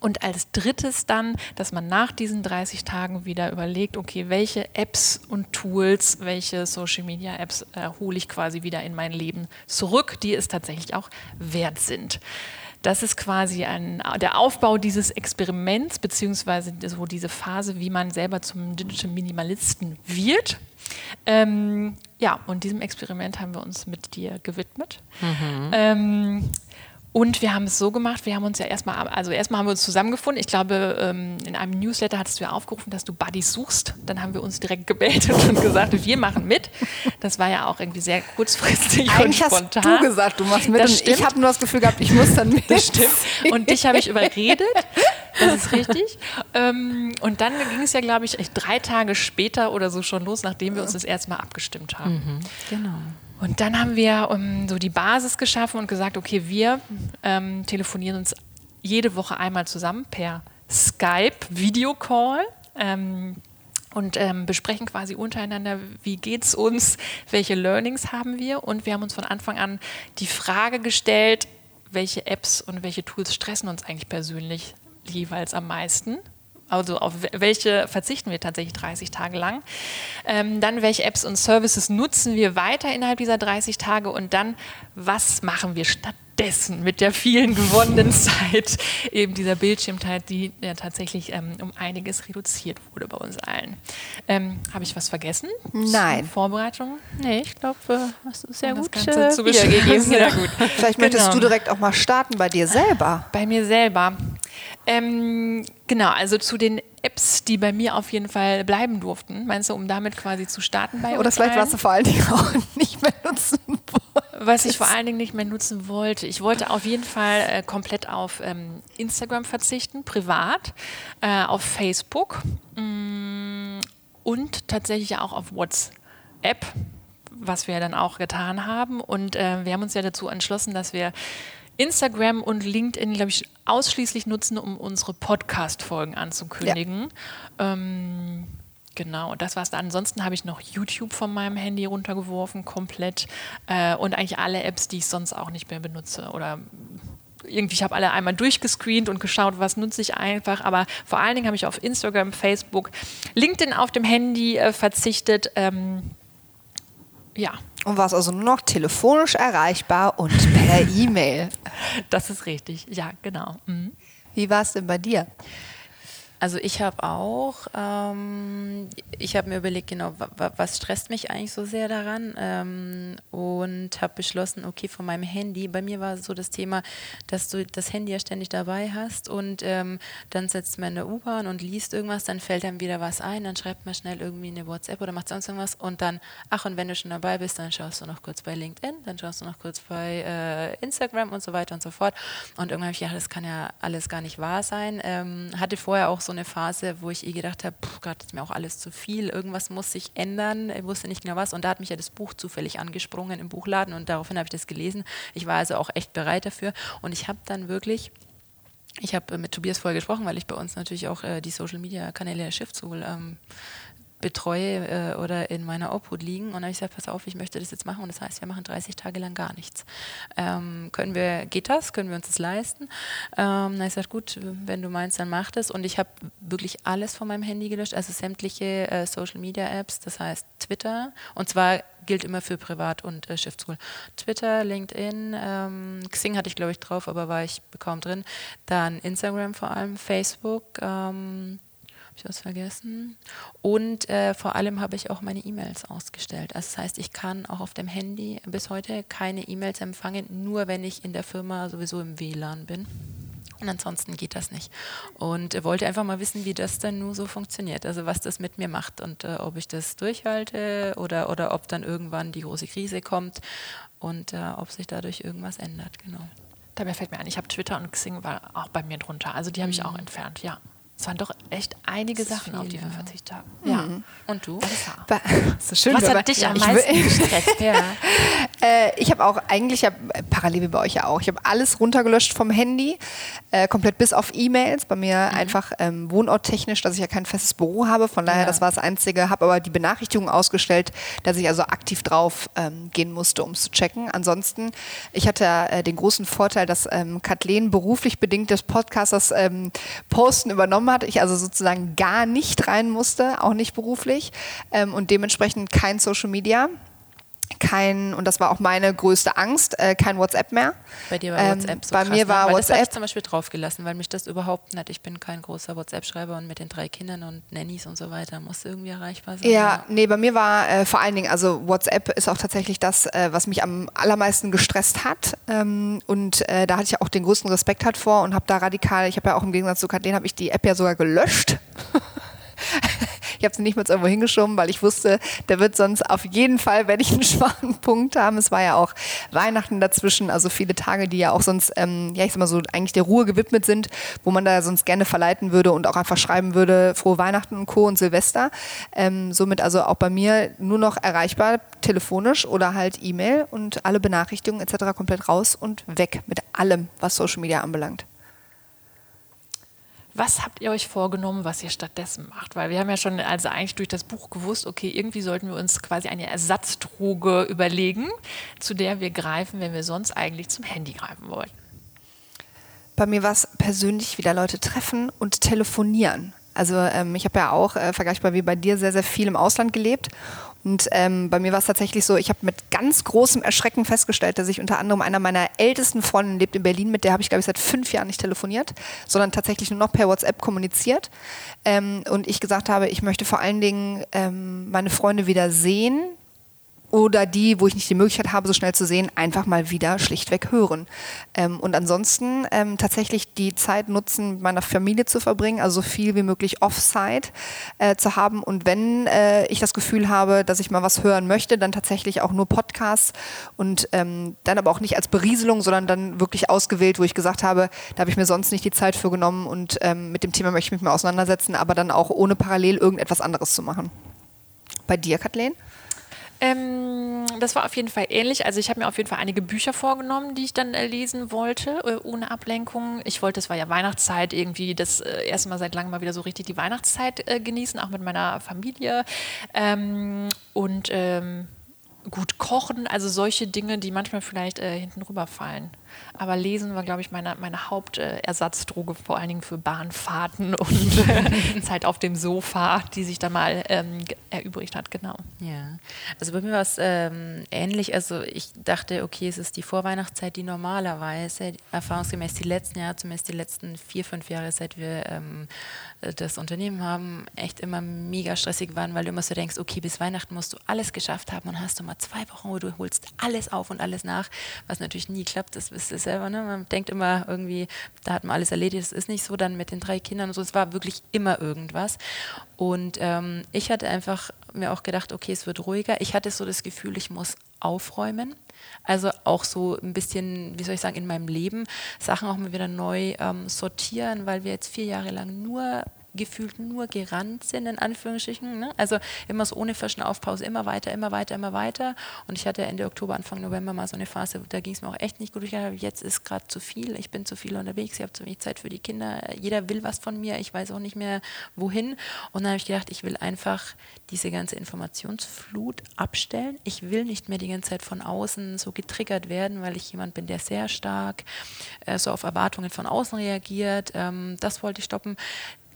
Und als drittes dann, dass man nach diesen 30 Tagen wieder überlegt, okay, welche Apps und Tools, welche Social Media Apps äh, hole ich quasi wieder in mein Leben zurück, die es tatsächlich auch wert sind. Das ist quasi ein, der Aufbau dieses Experiments, beziehungsweise so diese Phase, wie man selber zum Digital Minimalisten wird. Ähm, ja, und diesem Experiment haben wir uns mit dir gewidmet. Mhm. Ähm, und wir haben es so gemacht, wir haben uns ja erstmal, also erstmal haben wir uns zusammengefunden. Ich glaube, ähm, in einem Newsletter hattest du ja aufgerufen, dass du Buddies suchst. Dann haben wir uns direkt gebetet und gesagt, wir machen mit. Das war ja auch irgendwie sehr kurzfristig Eigentlich und spontan. hast du gesagt, du machst mit. Das und stimmt. ich habe nur das Gefühl gehabt, ich muss dann mit. Das stimmt. Und dich habe ich überredet. Das ist richtig. Ähm, und dann ging es ja, glaube ich, drei Tage später oder so schon los, nachdem wir uns das erste Mal abgestimmt haben. Mhm, genau. Und dann haben wir um, ähm, so die Basis geschaffen und gesagt, okay, wir ähm, telefonieren uns jede Woche einmal zusammen per Skype, Videocall. Ähm, und ähm, besprechen quasi untereinander, wie geht es uns, welche Learnings haben wir. Und wir haben uns von Anfang an die Frage gestellt, welche Apps und welche Tools stressen uns eigentlich persönlich jeweils am meisten also auf welche verzichten wir tatsächlich 30 Tage lang. Ähm, dann, welche Apps und Services nutzen wir weiter innerhalb dieser 30 Tage und dann, was machen wir stattdessen mit der vielen gewonnenen Zeit, eben dieser Bildschirmzeit, die ja tatsächlich ähm, um einiges reduziert wurde bei uns allen. Ähm, Habe ich was vergessen? Nein. Vorbereitung? Nee, ich glaube, äh, hast du sehr gut Ganze äh, wiedergegeben. Sehr gut. Vielleicht möchtest genau. du direkt auch mal starten bei dir selber. Bei mir selber. Ähm, genau, also zu den Apps, die bei mir auf jeden Fall bleiben durften, meinst du, um damit quasi zu starten bei Oder vielleicht warst du vor allen Dingen auch nicht mehr nutzen Was ich vor allen Dingen nicht mehr nutzen wollte. Ich wollte auf jeden Fall äh, komplett auf ähm, Instagram verzichten, privat, äh, auf Facebook mh, mm, und tatsächlich auch auf WhatsApp, was wir dann auch getan haben. Und äh, wir haben uns ja dazu entschlossen, dass wir Instagram und LinkedIn, glaube ich, ausschließlich nutzen, um unsere Podcast-Folgen anzukündigen. Ja. Ähm, Genau, das war's. Ansonsten habe ich noch YouTube von meinem Handy runtergeworfen, komplett. Äh, und eigentlich alle Apps, die ich sonst auch nicht mehr benutze. Oder irgendwie, ich habe alle einmal durchgescreent und geschaut, was nutze ich einfach. Aber vor allen Dingen habe ich auf Instagram, Facebook, LinkedIn auf dem Handy äh, verzichtet. Ähm, ja. Und warst also nur noch telefonisch erreichbar und per E-Mail. Das ist richtig, ja, genau. Mhm. Wie war es denn bei dir? Also ich habe auch, ähm, ich habe mir überlegt, genau, was stresst mich eigentlich so sehr daran ähm, und habe beschlossen, okay, von meinem Handy, bei mir war so das Thema, dass du das Handy ja ständig dabei hast und ähm, dann setzt man in der U-Bahn und liest irgendwas, dann fällt einem wieder was ein, dann schreibt man schnell irgendwie eine WhatsApp oder macht sonst irgendwas und dann, ach und wenn du schon dabei bist, dann schaust du noch kurz bei LinkedIn, dann schaust du noch kurz bei äh, Instagram und so weiter und so fort und irgendwann habe ich gedacht, das kann ja alles gar nicht wahr sein. Ähm, hatte vorher auch so so eine Phase, wo ich eh gedacht habe, Gott, ist mir auch alles zu viel, irgendwas muss sich ändern. Ich wusste nicht genau was. Und da hat mich ja das Buch zufällig angesprungen im Buchladen und daraufhin habe ich das gelesen. Ich war also auch echt bereit dafür. Und ich habe dann wirklich ich habe mit Tobias vorher gesprochen, weil ich bei uns natürlich auch äh, die Social Media Kanäle der Schiffsschule ähm, betreue äh, oder in meiner Obhut liegen. Und dann habe ich gesagt, pass auf, ich möchte das jetzt machen. Und das heißt, wir machen 30 Tage lang gar nichts. Ähm, können wir, geht das? Können wir uns das leisten? Ähm, dann habe ich gesagt, gut, wenn du meinst, dann mach das. Und ich habe wirklich alles von meinem Handy gelöscht, also sämtliche äh, Social Media Apps, das heißt Twitter. Und zwar gilt immer für Privat- und äh, Schiffsschule. Twitter, LinkedIn, ähm, Xing hatte ich glaube ich drauf, aber war ich kaum drin. Dann Instagram vor allem, Facebook. Ähm, ich was vergessen? Und äh, vor allem habe ich auch meine E-Mails ausgestellt. Also das heißt, ich kann auch auf dem Handy bis heute keine E-Mails empfangen, nur wenn ich in der Firma sowieso im WLAN bin. Und ansonsten geht das nicht. Und äh, wollte einfach mal wissen, wie das dann nur so funktioniert. Also was das mit mir macht und äh, ob ich das durchhalte oder, oder ob dann irgendwann die große Krise kommt und äh, ob sich dadurch irgendwas ändert. Genau. Dabei fällt mir ein, ich habe Twitter und Xing war auch bei mir drunter. Also die habe ich mhm. auch entfernt, ja. Es waren doch echt einige Sachen, viel, auf die wir verzichtet haben. Ja. Mhm. Und du? Das ist schön, Was hat dich am meisten gestresst? ja. äh, ich habe auch eigentlich, hab, parallel wie bei euch ja auch, ich habe alles runtergelöscht vom Handy, äh, komplett bis auf E-Mails. Bei mir mhm. einfach ähm, wohnorttechnisch, dass ich ja kein festes Büro habe. Von daher, ja. das war das Einzige. Habe aber die Benachrichtigung ausgestellt, dass ich also aktiv drauf ähm, gehen musste, um es zu checken. Ansonsten, ich hatte äh, den großen Vorteil, dass ähm, Kathleen beruflich bedingt des Podcasters ähm, Posten übernommen hat, ich also sozusagen gar nicht rein musste, auch nicht beruflich ähm, und dementsprechend kein Social Media kein, und das war auch meine größte Angst, äh, kein WhatsApp mehr. Bei dir war WhatsApp ähm, so Bei krass, mir war ne? WhatsApp. Das habe ich zum Beispiel draufgelassen, weil mich das überhaupt nicht, ich bin kein großer WhatsApp-Schreiber und mit den drei Kindern und Nannies und so weiter muss irgendwie erreichbar sein. Ja, ja. nee, bei mir war äh, vor allen Dingen, also WhatsApp ist auch tatsächlich das, äh, was mich am allermeisten gestresst hat ähm, und äh, da hatte ich auch den größten Respekt halt vor und habe da radikal, ich habe ja auch im Gegensatz zu Kathleen, habe ich die App ja sogar gelöscht. Ich habe sie nicht mehr irgendwo hingeschoben, weil ich wusste, der wird sonst auf jeden Fall, wenn ich einen schwachen Punkt haben. Es war ja auch Weihnachten dazwischen, also viele Tage, die ja auch sonst, ähm, ja ich sag mal so, eigentlich der Ruhe gewidmet sind, wo man da sonst gerne verleiten würde und auch einfach schreiben würde, frohe Weihnachten und Co. und Silvester. Ähm, somit also auch bei mir nur noch erreichbar, telefonisch oder halt E-Mail und alle Benachrichtigungen etc. komplett raus und weg mit allem, was Social Media anbelangt. Was habt ihr euch vorgenommen, was ihr stattdessen macht? Weil wir haben ja schon also eigentlich durch das Buch gewusst, okay, irgendwie sollten wir uns quasi eine Ersatzdroge überlegen, zu der wir greifen, wenn wir sonst eigentlich zum Handy greifen wollen. Bei mir war es persönlich wieder Leute treffen und telefonieren. Also ähm, ich habe ja auch äh, vergleichbar wie bei dir sehr, sehr viel im Ausland gelebt und ähm, bei mir war es tatsächlich so, ich habe mit ganz großem Erschrecken festgestellt, dass ich unter anderem einer meiner ältesten Freundinnen lebt in Berlin, mit der habe ich, glaube ich, seit fünf Jahren nicht telefoniert, sondern tatsächlich nur noch per WhatsApp kommuniziert. Ähm, und ich gesagt habe, ich möchte vor allen Dingen ähm, meine Freunde wieder sehen, oder die, wo ich nicht die Möglichkeit habe, so schnell zu sehen, einfach mal wieder schlichtweg hören. Ähm, und ansonsten ähm, tatsächlich die Zeit nutzen, mit meiner Familie zu verbringen, also so viel wie möglich Offside äh, zu haben. Und wenn äh, ich das Gefühl habe, dass ich mal was hören möchte, dann tatsächlich auch nur Podcasts und ähm, dann aber auch nicht als Berieselung, sondern dann wirklich ausgewählt, wo ich gesagt habe, da habe ich mir sonst nicht die Zeit für genommen und ähm, mit dem Thema möchte ich mich mal auseinandersetzen, aber dann auch ohne parallel irgendetwas anderes zu machen. Bei dir, Kathleen? Ähm, das war auf jeden Fall ähnlich. Also ich habe mir auf jeden Fall einige Bücher vorgenommen, die ich dann äh, lesen wollte, äh, ohne Ablenkung. Ich wollte, es war ja Weihnachtszeit, irgendwie das äh, erste Mal seit langem mal wieder so richtig die Weihnachtszeit äh, genießen, auch mit meiner Familie. Ähm, und ähm, gut kochen, also solche Dinge, die manchmal vielleicht äh, hinten rüberfallen. Aber Lesen war, glaube ich, meine, meine Hauptersatzdroge, vor allen Dingen für Bahnfahrten und äh, Zeit auf dem Sofa, die sich da mal ähm, erübrigt hat, genau. Ja, also bei mir war es ähm, ähnlich. Also ich dachte, okay, es ist die Vorweihnachtszeit, die normalerweise, erfahrungsgemäß die letzten Jahre, zumindest die letzten vier, fünf Jahre, seit wir ähm, das Unternehmen haben, echt immer mega stressig waren, weil du immer so denkst, okay, bis Weihnachten musst du alles geschafft haben und hast du mal zwei Wochen, wo du holst alles auf und alles nach, was natürlich nie klappt, das wisst ihr selber, ne? man denkt immer irgendwie, da hat man alles erledigt, das ist nicht so, dann mit den drei Kindern und so, es war wirklich immer irgendwas. Und ähm, ich hatte einfach mir auch gedacht, okay, es wird ruhiger, ich hatte so das Gefühl, ich muss aufräumen, also auch so ein bisschen, wie soll ich sagen, in meinem Leben Sachen auch mal wieder neu ähm, sortieren, weil wir jetzt vier Jahre lang nur gefühlt nur gerannt sind, in Anführungsstrichen. Ne? Also immer so ohne Aufpause, immer weiter, immer weiter, immer weiter. Und ich hatte Ende Oktober, Anfang November mal so eine Phase, da ging es mir auch echt nicht gut. Ich dachte, jetzt ist gerade zu viel, ich bin zu viel unterwegs, ich habe zu wenig Zeit für die Kinder, jeder will was von mir, ich weiß auch nicht mehr wohin. Und dann habe ich gedacht, ich will einfach diese ganze Informationsflut abstellen. Ich will nicht mehr die ganze Zeit von außen so getriggert werden, weil ich jemand bin, der sehr stark äh, so auf Erwartungen von außen reagiert. Ähm, das wollte ich stoppen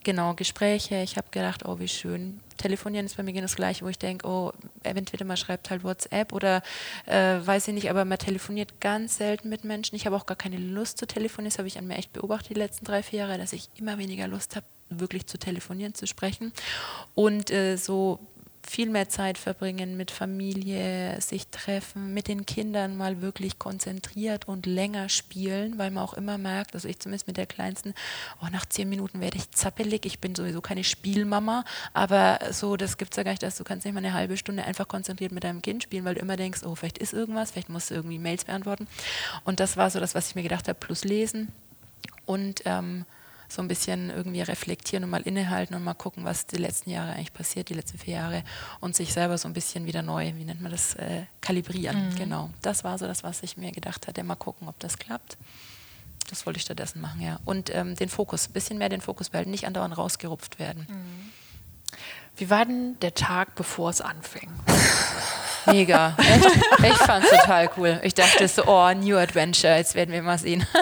genau, Gespräche. Ich habe gedacht, oh, wie schön. Telefonieren ist bei mir genau das Gleiche, wo ich denke, oh, entweder man schreibt halt WhatsApp oder äh, weiß ich nicht, aber man telefoniert ganz selten mit Menschen. Ich habe auch gar keine Lust zu telefonieren. Das habe ich an mir echt beobachtet die letzten drei, vier Jahre, dass ich immer weniger Lust habe, wirklich zu telefonieren, zu sprechen. Und äh, so viel mehr Zeit verbringen mit Familie, sich treffen, mit den Kindern mal wirklich konzentriert und länger spielen, weil man auch immer merkt, also ich zumindest mit der Kleinsten, oh, nach zehn Minuten werde ich zappelig, ich bin sowieso keine Spielmama, aber so, das gibt es ja gar nicht, dass du kannst nicht mal eine halbe Stunde einfach konzentriert mit deinem Kind spielen, weil du immer denkst, oh, vielleicht ist irgendwas, vielleicht musst du irgendwie Mails beantworten. Und das war so das, was ich mir gedacht habe, plus lesen. Und ähm, so ein bisschen irgendwie reflektieren und mal innehalten und mal gucken, was die letzten Jahre eigentlich passiert, die letzten vier Jahre und sich selber so ein bisschen wieder neu, wie nennt man das, äh, kalibrieren. Mhm. Genau. Das war so das, was ich mir gedacht hatte. Mal gucken, ob das klappt. Das wollte ich stattdessen machen, ja. Und ähm, den Fokus, ein bisschen mehr den Fokus behalten, nicht andauernd rausgerupft werden. Mhm. Wie war denn der Tag, bevor es anfing? Mega. Echt? Ich fand es total cool. Ich dachte so, oh, New Adventure, jetzt werden wir mal sehen.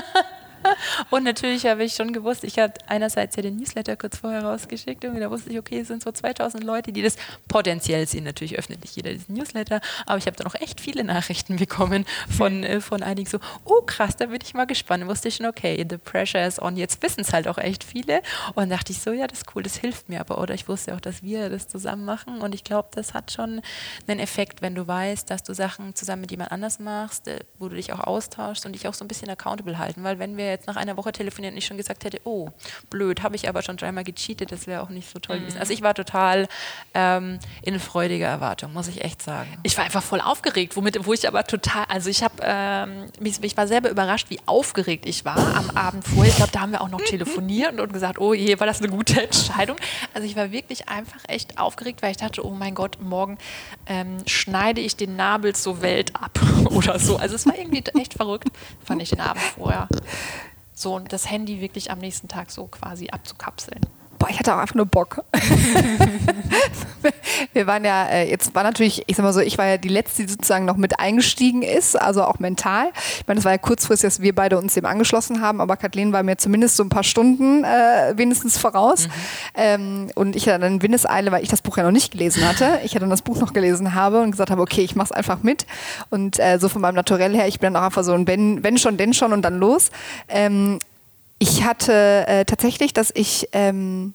und natürlich habe ich schon gewusst, ich hatte einerseits ja den Newsletter kurz vorher rausgeschickt und da wusste ich, okay, es sind so 2000 Leute, die das potenziell sehen. Natürlich öffnet nicht jeder diesen Newsletter, aber ich habe dann auch echt viele Nachrichten bekommen von, äh, von einigen so, oh krass, da bin ich mal gespannt. Da wusste ich schon, okay, the pressure is on. Jetzt wissen es halt auch echt viele. Und dachte ich so, ja, das ist cool, das hilft mir aber. Oder ich wusste auch, dass wir das zusammen machen und ich glaube, das hat schon einen Effekt, wenn du weißt, dass du Sachen zusammen mit jemand anders machst, äh, wo du dich auch austauschst und dich auch so ein bisschen accountable halten. Weil wenn wir jetzt nach einer Woche telefoniert und ich schon gesagt hätte, oh, blöd, habe ich aber schon dreimal gecheatet, das wäre auch nicht so toll gewesen. Also ich war total ähm, in freudiger Erwartung, muss ich echt sagen. Ich war einfach voll aufgeregt, womit, wo ich aber total, also ich habe, ähm, ich war selber überrascht, wie aufgeregt ich war am Abend vorher. Ich glaube, da haben wir auch noch telefoniert und gesagt, oh je, war das eine gute Entscheidung. Also ich war wirklich einfach echt aufgeregt, weil ich dachte, oh mein Gott, morgen ähm, schneide ich den Nabel zur Welt ab oder so. Also es war irgendwie echt verrückt, fand ich den Abend vorher. So das Handy wirklich am nächsten Tag so quasi abzukapseln boah, ich hatte auch einfach nur Bock. wir waren ja, äh, jetzt war natürlich, ich sag mal so, ich war ja die Letzte, die sozusagen noch mit eingestiegen ist, also auch mental. Ich meine, das war ja kurzfristig, dass wir beide uns dem angeschlossen haben, aber Kathleen war mir zumindest so ein paar Stunden äh, wenigstens voraus. Mhm. Ähm, und ich hatte dann Windeseile, weil ich das Buch ja noch nicht gelesen hatte. Ich hatte dann das Buch noch gelesen habe und gesagt habe, okay, ich mach's einfach mit. Und äh, so von meinem Naturell her, ich bin dann auch einfach so ein wenn, wenn schon, denn schon und dann los. Ähm, ich hatte äh, tatsächlich, dass ich ähm,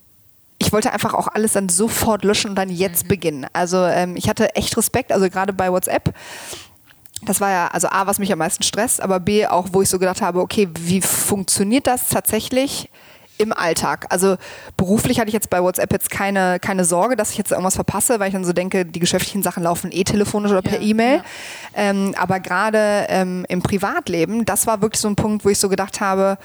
ich wollte einfach auch alles dann sofort löschen und dann jetzt mhm. beginnen. Also ähm, ich hatte echt Respekt, also gerade bei WhatsApp. Das war ja, also A, was mich am meisten stresst, aber B, auch wo ich so gedacht habe, okay, wie funktioniert das tatsächlich? im Alltag. Also beruflich hatte ich jetzt bei WhatsApp jetzt keine, keine Sorge, dass ich jetzt irgendwas verpasse, weil ich dann so denke, die geschäftlichen Sachen laufen eh telefonisch oder per E-Mail. Ja. Ähm, aber gerade ähm, im Privatleben, das war wirklich so ein Punkt, wo ich so gedacht habe,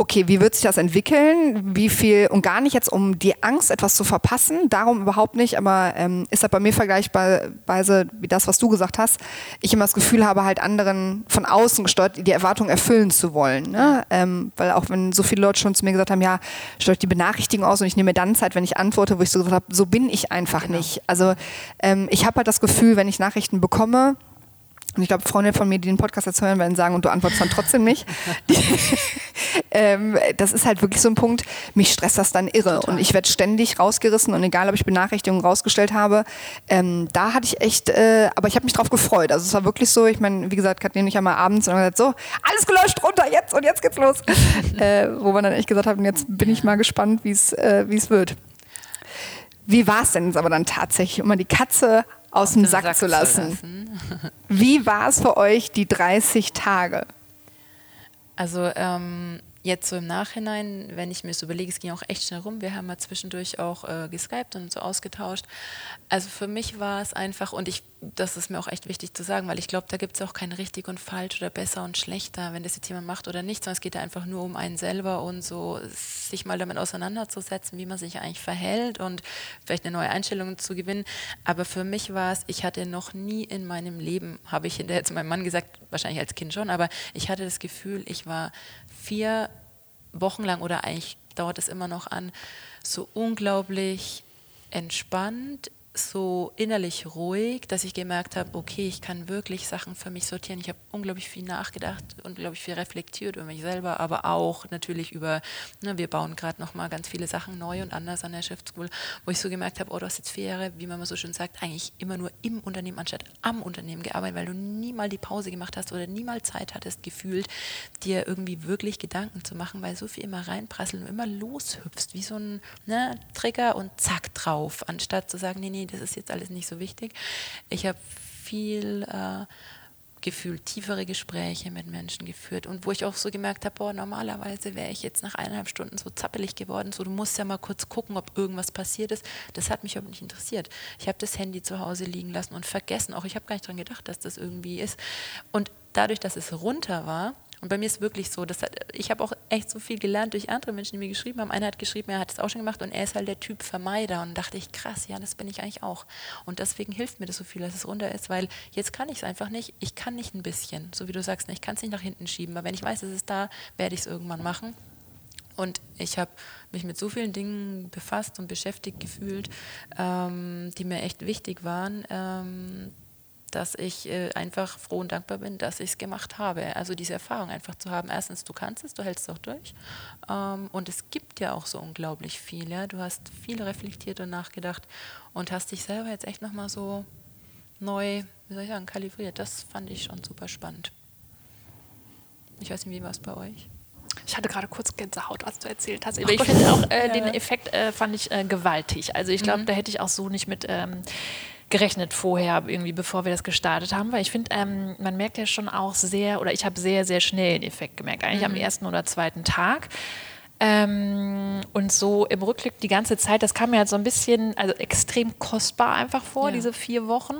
okay, wie wird sich das entwickeln? Wie viel, und gar nicht jetzt um die Angst, etwas zu verpassen, darum überhaupt nicht, aber ähm, ist das bei mir vergleichbarweise wie das, was du gesagt hast, ich immer das Gefühl habe, halt anderen von außen gesteuert, die Erwartungen erfüllen zu wollen. Ne? Ähm, weil auch wenn so viele Leute schon zu mir gesagt haben, ja, steuert die Benachrichtigung aus und ich nehme mir dann Zeit, wenn ich antworte, wo ich so gesagt habe, so bin ich einfach genau. nicht. Also ähm, ich habe halt das Gefühl, wenn ich Nachrichten bekomme, und ich glaube, Freunde von mir, die den Podcast jetzt hören, werden sagen, und du antwortest dann trotzdem nicht. ähm, das ist halt wirklich so ein Punkt, mich stresst das dann irre. Total. Und ich werde ständig rausgerissen und egal, ob ich Benachrichtigungen rausgestellt habe, ähm, da hatte ich echt, äh, aber ich habe mich drauf gefreut. Also es war wirklich so, ich meine, wie gesagt, Katrin und ich einmal abends und dann gesagt, so, alles gelöscht, runter, jetzt und jetzt geht's los. äh, wo man dann echt gesagt hat, und jetzt bin ich mal gespannt, wie äh, es wird. Wie war es denn aber dann tatsächlich, um mal die Katze aus dem Sack, Sack, zu lassen. Zu lassen. Wie war es für euch die 30 Tage? Also ähm, jetzt so im Nachhinein, wenn ich mir das überlege, es ging auch echt schnell rum. Wir haben ja zwischendurch auch äh, geskypt und so ausgetauscht. Also für mich war es einfach, und ich, das ist mir auch echt wichtig zu sagen, weil ich glaube, da gibt es auch kein richtig und falsch oder besser und schlechter, wenn das jetzt jemand macht oder nicht, sondern es geht da einfach nur um einen selber und so sich mal damit auseinanderzusetzen, wie man sich eigentlich verhält und vielleicht eine neue Einstellung zu gewinnen. Aber für mich war es, ich hatte noch nie in meinem Leben, habe ich hinterher zu meinem Mann gesagt, wahrscheinlich als Kind schon, aber ich hatte das Gefühl, ich war vier Wochen lang oder eigentlich dauert es immer noch an, so unglaublich entspannt, so innerlich ruhig, dass ich gemerkt habe, okay, ich kann wirklich Sachen für mich sortieren. Ich habe unglaublich viel nachgedacht, unglaublich viel reflektiert über mich selber, aber auch natürlich über, ne, wir bauen gerade nochmal ganz viele Sachen neu und anders an der Shift School, wo ich so gemerkt habe, oh, du hast jetzt vier Jahre, wie man so schön sagt, eigentlich immer nur im Unternehmen anstatt am Unternehmen gearbeitet, weil du nie mal die Pause gemacht hast oder nie mal Zeit hattest, gefühlt, dir irgendwie wirklich Gedanken zu machen, weil so viel immer reinprasseln und immer loshüpfst, wie so ein ne, Trigger und zack drauf, anstatt zu sagen, nee, nee, das ist jetzt alles nicht so wichtig. Ich habe viel äh, gefühlt tiefere Gespräche mit Menschen geführt und wo ich auch so gemerkt habe, boah, normalerweise wäre ich jetzt nach eineinhalb Stunden so zappelig geworden, so du musst ja mal kurz gucken, ob irgendwas passiert ist. Das hat mich überhaupt nicht interessiert. Ich habe das Handy zu Hause liegen lassen und vergessen, auch ich habe gar nicht daran gedacht, dass das irgendwie ist. Und dadurch, dass es runter war, und bei mir ist wirklich so, dass ich habe auch echt so viel gelernt durch andere Menschen, die mir geschrieben haben. Einer hat geschrieben, er hat es auch schon gemacht und er ist halt der Typ Vermeider. Und dachte ich, krass, ja, das bin ich eigentlich auch. Und deswegen hilft mir das so viel, dass es runter ist, weil jetzt kann ich es einfach nicht. Ich kann nicht ein bisschen, so wie du sagst, ich kann es nicht nach hinten schieben. Aber wenn ich weiß, es ist da, werde ich es irgendwann machen. Und ich habe mich mit so vielen Dingen befasst und beschäftigt gefühlt, ähm, die mir echt wichtig waren, ähm, dass ich äh, einfach froh und dankbar bin, dass ich es gemacht habe. Also diese Erfahrung einfach zu haben. Erstens, du kannst es, du hältst es auch durch. Ähm, und es gibt ja auch so unglaublich viel. Ja? Du hast viel reflektiert und nachgedacht und hast dich selber jetzt echt nochmal so neu, wie soll ich sagen, kalibriert. Das fand ich schon super spannend. Ich weiß nicht, wie war es bei euch? Ich hatte gerade kurz Gänsehaut, was du erzählt hast. Aber ich finde auch äh, den Effekt äh, fand ich äh, gewaltig. Also ich glaube, mhm. da hätte ich auch so nicht mit ähm, gerechnet vorher, irgendwie bevor wir das gestartet haben, weil ich finde, ähm, man merkt ja schon auch sehr, oder ich habe sehr, sehr schnell den Effekt gemerkt, eigentlich mhm. am ersten oder zweiten Tag. Ähm, und so im Rückblick die ganze Zeit, das kam mir halt so ein bisschen, also extrem kostbar einfach vor, ja. diese vier Wochen.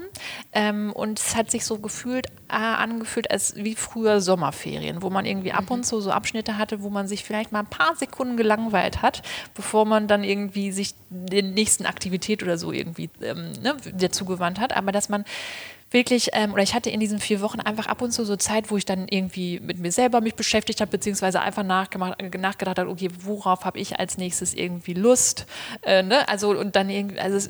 Ähm, und es hat sich so gefühlt, äh, angefühlt als wie früher Sommerferien, wo man irgendwie ab und mhm. zu so Abschnitte hatte, wo man sich vielleicht mal ein paar Sekunden gelangweilt hat, bevor man dann irgendwie sich der nächsten Aktivität oder so irgendwie ähm, ne, dazu gewandt hat. Aber dass man wirklich, ähm, oder ich hatte in diesen vier Wochen einfach ab und zu so Zeit, wo ich dann irgendwie mit mir selber mich beschäftigt habe, beziehungsweise einfach nachgemacht, nachgedacht habe, okay, worauf habe ich als nächstes irgendwie Lust? Äh, ne? Also und dann irgendwie, also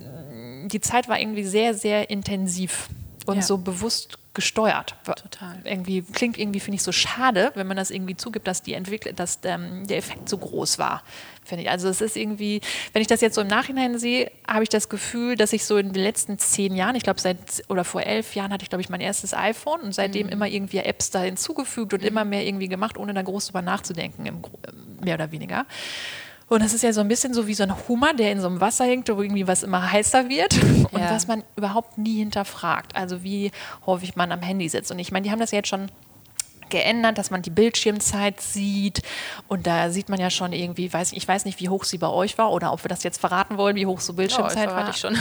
die Zeit war irgendwie sehr, sehr intensiv und ja. so bewusst gesteuert. Total. Irgendwie klingt irgendwie finde ich so schade, wenn man das irgendwie zugibt, dass die Entwickler, dass ähm, der Effekt so groß war. Finde ich. Also es ist irgendwie, wenn ich das jetzt so im Nachhinein sehe, habe ich das Gefühl, dass ich so in den letzten zehn Jahren, ich glaube seit oder vor elf Jahren hatte ich glaube ich mein erstes iPhone und seitdem mhm. immer irgendwie Apps da hinzugefügt und mhm. immer mehr irgendwie gemacht, ohne da groß drüber nachzudenken, im, mehr oder weniger. Und das ist ja so ein bisschen so wie so ein Hummer, der in so einem Wasser hängt, wo irgendwie was immer heißer wird und ja. was man überhaupt nie hinterfragt. Also wie häufig man am Handy sitzt. Und ich meine, die haben das ja jetzt schon geändert, dass man die Bildschirmzeit sieht. Und da sieht man ja schon irgendwie, weiß, ich weiß nicht, wie hoch sie bei euch war oder ob wir das jetzt verraten wollen, wie hoch so Bildschirmzeit oh, war. Ich schon.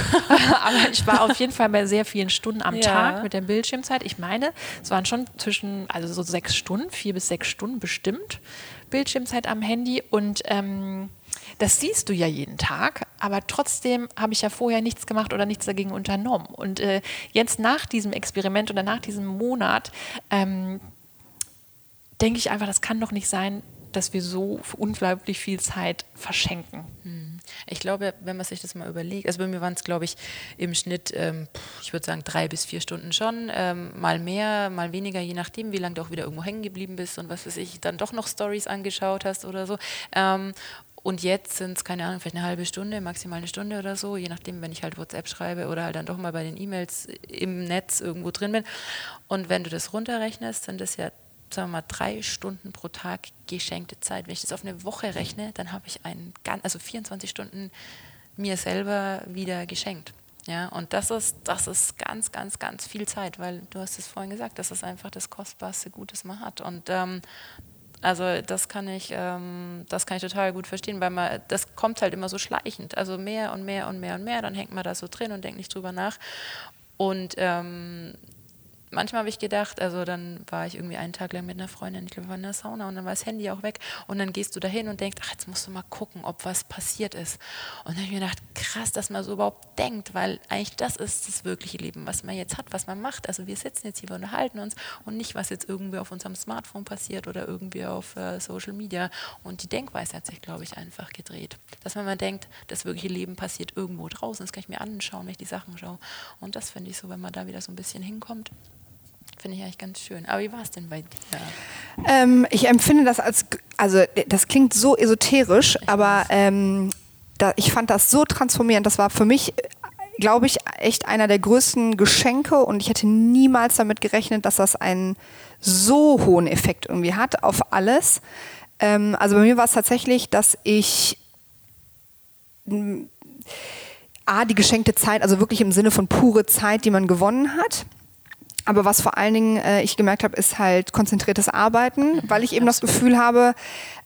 Aber ich war auf jeden Fall bei sehr vielen Stunden am ja. Tag mit der Bildschirmzeit. Ich meine, es waren schon zwischen, also so sechs Stunden, vier bis sechs Stunden bestimmt Bildschirmzeit am Handy. Und ähm, das siehst du ja jeden Tag, aber trotzdem habe ich ja vorher nichts gemacht oder nichts dagegen unternommen. Und äh, jetzt nach diesem Experiment oder nach diesem Monat ähm, denke ich einfach, das kann doch nicht sein, dass wir so unglaublich viel Zeit verschenken. Hm. Ich glaube, wenn man sich das mal überlegt, also bei mir waren es, glaube ich, im Schnitt, ähm, ich würde sagen, drei bis vier Stunden schon, ähm, mal mehr, mal weniger, je nachdem, wie lange du auch wieder irgendwo hängen geblieben bist und was weiß ich, dann doch noch Stories angeschaut hast oder so. Ähm, und jetzt sind es, keine Ahnung, vielleicht eine halbe Stunde, maximal eine Stunde oder so, je nachdem, wenn ich halt WhatsApp schreibe oder halt dann doch mal bei den E-Mails im Netz irgendwo drin bin. Und wenn du das runterrechnest, sind das ja sagen wir mal, drei Stunden pro Tag geschenkte Zeit. Wenn ich das auf eine Woche rechne, dann habe ich einen, also 24 Stunden mir selber wieder geschenkt. Ja, und das ist, das ist ganz, ganz, ganz viel Zeit, weil du hast es vorhin gesagt, das ist einfach das kostbarste Gut, das man hat. Und ähm, also das kann ich, ähm, das kann ich total gut verstehen, weil man, das kommt halt immer so schleichend. Also mehr und mehr und mehr und mehr, dann hängt man da so drin und denkt nicht drüber nach. Und ähm, manchmal habe ich gedacht, also dann war ich irgendwie einen Tag lang mit einer Freundin, ich glaube, wir waren in der Sauna und dann war das Handy auch weg und dann gehst du dahin und denkst, ach, jetzt musst du mal gucken, ob was passiert ist. Und dann habe ich mir gedacht, krass, dass man so überhaupt denkt, weil eigentlich das ist das wirkliche Leben, was man jetzt hat, was man macht. Also wir sitzen jetzt hier, wir unterhalten uns und nicht, was jetzt irgendwie auf unserem Smartphone passiert oder irgendwie auf äh, Social Media. Und die Denkweise hat sich, glaube ich, einfach gedreht. Dass man mal denkt, das wirkliche Leben passiert irgendwo draußen, das kann ich mir anschauen, wenn ich die Sachen schaue. Und das finde ich so, wenn man da wieder so ein bisschen hinkommt. Finde ich eigentlich ganz schön. Aber wie war es denn bei dir? Ähm, ich empfinde das als, also das klingt so esoterisch, ich aber ähm, da, ich fand das so transformierend. Das war für mich, glaube ich, echt einer der größten Geschenke und ich hätte niemals damit gerechnet, dass das einen so hohen Effekt irgendwie hat auf alles. Ähm, also bei mir war es tatsächlich, dass ich A, die geschenkte Zeit, also wirklich im Sinne von pure Zeit, die man gewonnen hat aber was vor allen Dingen äh, ich gemerkt habe, ist halt konzentriertes Arbeiten, weil ich eben das Gefühl habe,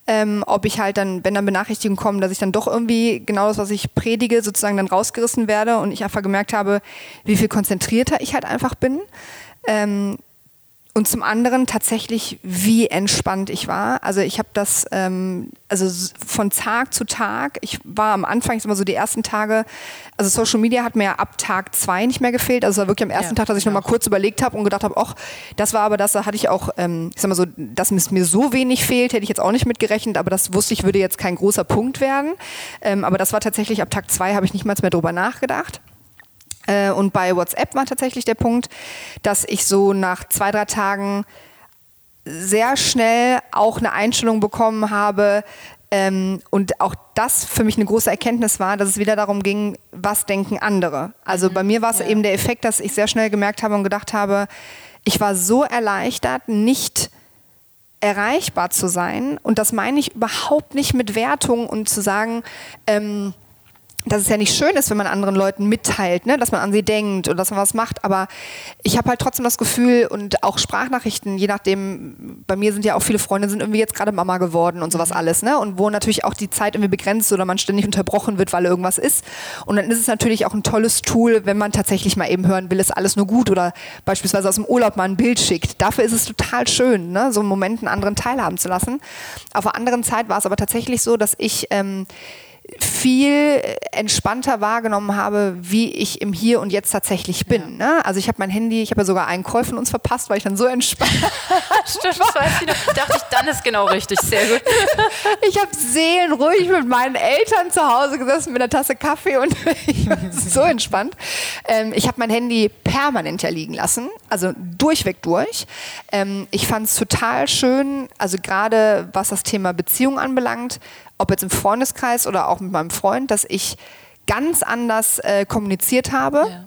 ähm, ob ich halt dann, wenn dann Benachrichtigungen kommen, dass ich dann doch irgendwie genau das, was ich predige, sozusagen dann rausgerissen werde und ich einfach gemerkt habe, wie viel konzentrierter ich halt einfach bin. Ähm, und zum anderen tatsächlich, wie entspannt ich war. Also ich habe das, ähm, also von Tag zu Tag, ich war am Anfang, ich sag mal so die ersten Tage, also Social Media hat mir ja ab Tag zwei nicht mehr gefehlt. Also es war wirklich am ersten ja, Tag, dass ich ja. nochmal kurz überlegt habe und gedacht habe, ach, das war aber das, da hatte ich auch, ähm, ich sag mal so, dass es mir so wenig fehlt, hätte ich jetzt auch nicht mitgerechnet, aber das wusste ich, würde jetzt kein großer Punkt werden. Ähm, aber das war tatsächlich ab Tag zwei, habe ich nicht mal mehr drüber nachgedacht. Äh, und bei WhatsApp war tatsächlich der Punkt, dass ich so nach zwei, drei Tagen sehr schnell auch eine Einstellung bekommen habe, ähm, und auch das für mich eine große Erkenntnis war, dass es wieder darum ging, was denken andere. Also mhm, bei mir war es ja. eben der Effekt, dass ich sehr schnell gemerkt habe und gedacht habe, ich war so erleichtert, nicht erreichbar zu sein. Und das meine ich überhaupt nicht mit Wertung und zu sagen, ähm, dass es ja nicht schön ist, wenn man anderen Leuten mitteilt, ne, dass man an sie denkt und dass man was macht. Aber ich habe halt trotzdem das Gefühl und auch Sprachnachrichten, je nachdem, bei mir sind ja auch viele Freunde, sind irgendwie jetzt gerade Mama geworden und sowas mhm. alles, ne? Und wo natürlich auch die Zeit irgendwie begrenzt oder man ständig unterbrochen wird, weil irgendwas ist. Und dann ist es natürlich auch ein tolles Tool, wenn man tatsächlich mal eben hören will, ist alles nur gut oder beispielsweise aus dem Urlaub mal ein Bild schickt. Dafür ist es total schön, ne? so einen Moment einen anderen teilhaben zu lassen. Auf der anderen Zeit war es aber tatsächlich so, dass ich ähm, viel entspannter wahrgenommen habe, wie ich im Hier und Jetzt tatsächlich bin. Ja. Ne? Also ich habe mein Handy, ich habe ja sogar einen Call von uns verpasst, weil ich dann so entspannt Stimmt, weiß ich noch. dachte ich, dann ist genau richtig. Sehr gut. ich habe seelenruhig mit meinen Eltern zu Hause gesessen mit einer Tasse Kaffee und ich war so entspannt. Ähm, ich habe mein Handy permanent ja liegen lassen, also durchweg durch. Ähm, ich fand es total schön, also gerade was das Thema Beziehung anbelangt, ob jetzt im Freundeskreis oder auch mit meinem Freund, dass ich ganz anders äh, kommuniziert habe. Ja.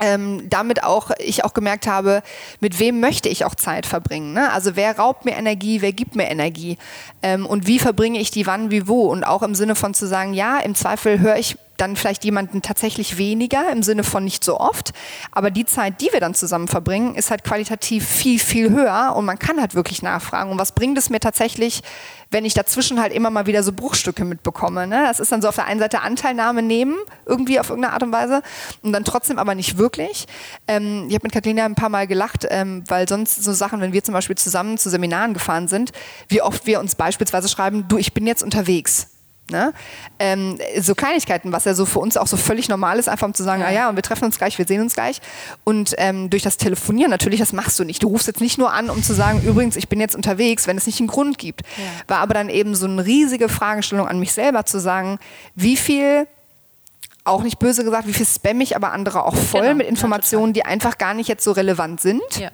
ähm, damit auch ich auch gemerkt habe, mit wem möchte ich auch Zeit verbringen. Ne? Also wer raubt mir Energie, wer gibt mir Energie ähm, und wie verbringe ich die wann, wie wo und auch im Sinne von zu sagen, ja, im Zweifel höre ich dann vielleicht jemanden tatsächlich weniger im Sinne von nicht so oft. Aber die Zeit, die wir dann zusammen verbringen, ist halt qualitativ viel, viel höher und man kann halt wirklich nachfragen. Und was bringt es mir tatsächlich, wenn ich dazwischen halt immer mal wieder so Bruchstücke mitbekomme? Ne? Das ist dann so auf der einen Seite Anteilnahme nehmen, irgendwie auf irgendeine Art und Weise, und dann trotzdem aber nicht wirklich. Ähm, ich habe mit Kathleen ein paar Mal gelacht, ähm, weil sonst so Sachen, wenn wir zum Beispiel zusammen zu Seminaren gefahren sind, wie oft wir uns beispielsweise schreiben, du, ich bin jetzt unterwegs Ne? Ähm, so Kleinigkeiten, was ja so für uns auch so völlig normal ist, einfach um zu sagen, ja, ah ja und wir treffen uns gleich, wir sehen uns gleich. Und ähm, durch das Telefonieren natürlich, das machst du nicht. Du rufst jetzt nicht nur an, um zu sagen, übrigens, ich bin jetzt unterwegs, wenn es nicht einen Grund gibt. Ja. War aber dann eben so eine riesige Fragestellung an mich selber zu sagen, wie viel auch nicht böse gesagt, wie viel spam ich aber andere auch voll genau, mit Informationen, die einfach gar nicht jetzt so relevant sind. Ja.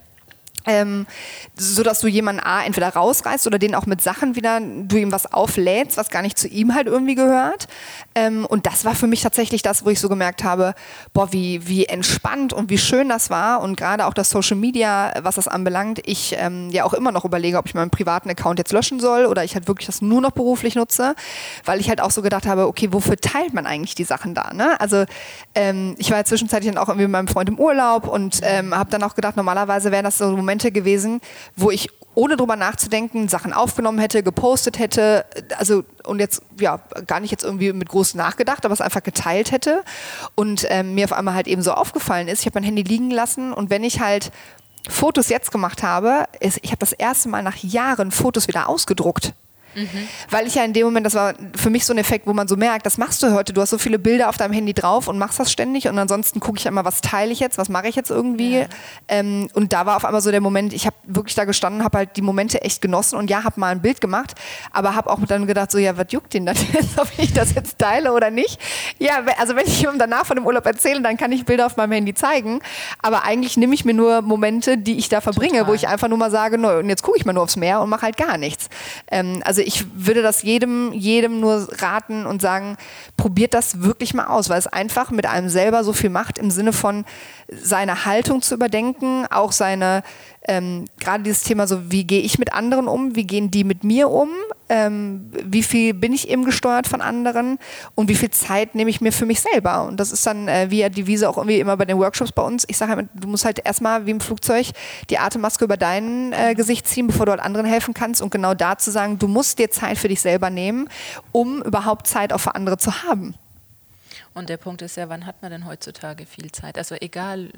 Ähm, so dass du jemanden A entweder rausreißt oder den auch mit Sachen wieder, du ihm was auflädst, was gar nicht zu ihm halt irgendwie gehört. Ähm, und das war für mich tatsächlich das, wo ich so gemerkt habe, boah, wie, wie entspannt und wie schön das war. Und gerade auch das Social Media, was das anbelangt, ich ähm, ja auch immer noch überlege, ob ich meinen privaten Account jetzt löschen soll oder ich halt wirklich das nur noch beruflich nutze, weil ich halt auch so gedacht habe, okay, wofür teilt man eigentlich die Sachen da? Ne? Also ähm, ich war ja zwischenzeitlich dann auch irgendwie mit meinem Freund im Urlaub und ähm, habe dann auch gedacht, normalerweise wären das so Momente, Momente gewesen, wo ich ohne drüber nachzudenken Sachen aufgenommen hätte, gepostet hätte, also und jetzt ja gar nicht jetzt irgendwie mit groß nachgedacht, aber es einfach geteilt hätte und ähm, mir auf einmal halt eben so aufgefallen ist, ich habe mein Handy liegen lassen und wenn ich halt Fotos jetzt gemacht habe, ist, ich habe das erste Mal nach Jahren Fotos wieder ausgedruckt. Mhm. Weil ich ja in dem Moment, das war für mich so ein Effekt, wo man so merkt, das machst du heute, du hast so viele Bilder auf deinem Handy drauf und machst das ständig und ansonsten gucke ich immer, was teile ich jetzt, was mache ich jetzt irgendwie. Ja. Ähm, und da war auf einmal so der Moment, ich habe wirklich da gestanden, habe halt die Momente echt genossen und ja, habe mal ein Bild gemacht, aber habe auch dann gedacht, so ja, was juckt den das jetzt, ob ich das jetzt teile oder nicht. Ja, also wenn ich ihm danach von dem Urlaub erzähle, dann kann ich Bilder auf meinem Handy zeigen, aber eigentlich nehme ich mir nur Momente, die ich da verbringe, Total. wo ich einfach nur mal sage, no, und jetzt gucke ich mal nur aufs Meer und mache halt gar nichts. Ähm, also ich würde das jedem, jedem nur raten und sagen, probiert das wirklich mal aus, weil es einfach mit einem selber so viel macht im Sinne von seine Haltung zu überdenken, auch seine, ähm, gerade dieses Thema so, wie gehe ich mit anderen um, wie gehen die mit mir um, ähm, wie viel bin ich eben gesteuert von anderen und wie viel Zeit nehme ich mir für mich selber. Und das ist dann äh, wie ja die Wiese auch irgendwie immer bei den Workshops bei uns. Ich sage halt, du musst halt erstmal wie im Flugzeug die Atemmaske über dein äh, Gesicht ziehen, bevor du halt anderen helfen kannst und genau da zu sagen, du musst dir Zeit für dich selber nehmen, um überhaupt Zeit auch für andere zu haben. Und der Punkt ist ja, wann hat man denn heutzutage viel Zeit? Also egal,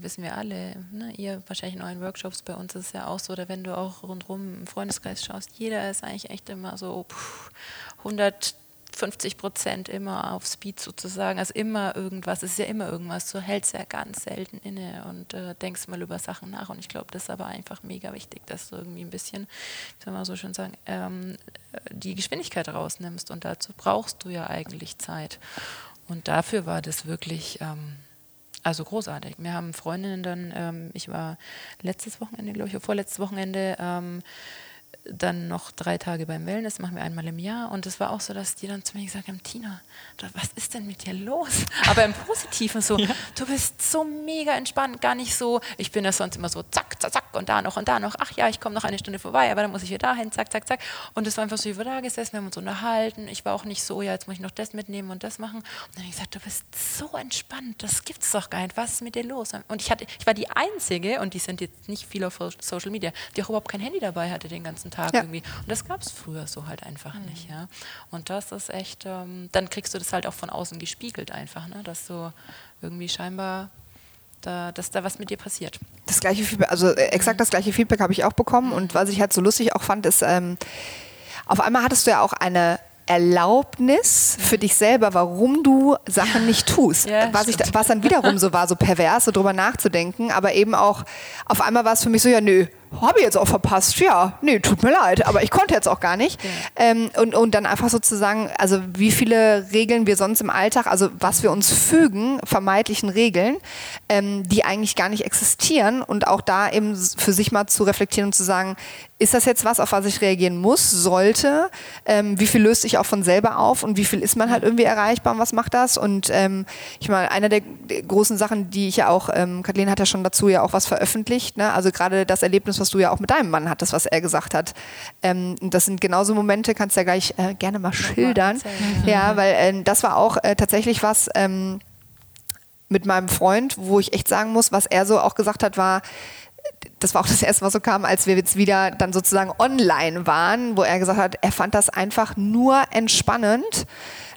wissen wir alle, ne? ihr wahrscheinlich in euren Workshops, bei uns ist es ja auch so, oder wenn du auch rundherum im Freundeskreis schaust, jeder ist eigentlich echt immer so pff, 150 Prozent immer auf Speed sozusagen. Also immer irgendwas, es ist ja immer irgendwas. Du hältst ja ganz selten inne und äh, denkst mal über Sachen nach. Und ich glaube, das ist aber einfach mega wichtig, dass du irgendwie ein bisschen, wie soll man so schön sagen, ähm, die Geschwindigkeit rausnimmst. Und dazu brauchst du ja eigentlich Zeit. Und dafür war das wirklich ähm, also großartig. Wir haben Freundinnen dann, ähm, ich war letztes Wochenende, glaube ich, vorletztes Wochenende ähm, dann noch drei Tage beim Wellness, machen wir einmal im Jahr. Und es war auch so, dass die dann zu mir gesagt haben, Tina, was ist denn mit dir los? Aber im Positiven so, ja. du bist so mega entspannt, gar nicht so, ich bin ja sonst immer so zack, zack, zack und da noch und da noch, ach ja, ich komme noch eine Stunde vorbei, aber dann muss ich wieder dahin, zack, zack, zack. Und es war einfach so, ich war da gesessen, wir haben uns unterhalten, ich war auch nicht so, ja, jetzt muss ich noch das mitnehmen und das machen. Und dann habe ich gesagt, du bist so entspannt, das gibt's doch gar nicht, was ist mit dir los? Und ich, hatte, ich war die Einzige, und die sind jetzt nicht viel auf Social Media, die auch überhaupt kein Handy dabei hatte den ganzen Tag. Tag ja. irgendwie. Und das gab es früher so halt einfach mhm. nicht. Ja? Und das ist echt, ähm, dann kriegst du das halt auch von außen gespiegelt einfach, ne? dass du irgendwie scheinbar da, dass da was mit dir passiert. Das gleiche Feedback, also äh, exakt das gleiche Feedback habe ich auch bekommen. Und was ich halt so lustig auch fand, ist, ähm, auf einmal hattest du ja auch eine Erlaubnis für dich selber, warum du Sachen nicht tust. Ja, was, ich, was dann wiederum so war, so pervers, so drüber nachzudenken, aber eben auch, auf einmal war es für mich so, ja nö, habe ich jetzt auch verpasst. Ja, nee, tut mir leid, aber ich konnte jetzt auch gar nicht. Ja. Ähm, und, und dann einfach sozusagen, also wie viele Regeln wir sonst im Alltag, also was wir uns fügen, vermeintlichen Regeln, ähm, die eigentlich gar nicht existieren und auch da eben für sich mal zu reflektieren und zu sagen, ist das jetzt was, auf was ich reagieren muss, sollte? Ähm, wie viel löst sich auch von selber auf und wie viel ist man halt irgendwie erreichbar und was macht das? Und ähm, ich meine, eine der großen Sachen, die ich ja auch, ähm, Kathleen hat ja schon dazu ja auch was veröffentlicht, ne? also gerade das Erlebnis, was du ja auch mit deinem Mann hattest, was er gesagt hat. Ähm, das sind genauso Momente, kannst du ja gleich äh, gerne mal schildern. Mal ja, weil äh, das war auch äh, tatsächlich was, ähm, mit meinem Freund, wo ich echt sagen muss, was er so auch gesagt hat, war, das war auch das erste, was so kam, als wir jetzt wieder dann sozusagen online waren, wo er gesagt hat, er fand das einfach nur entspannend,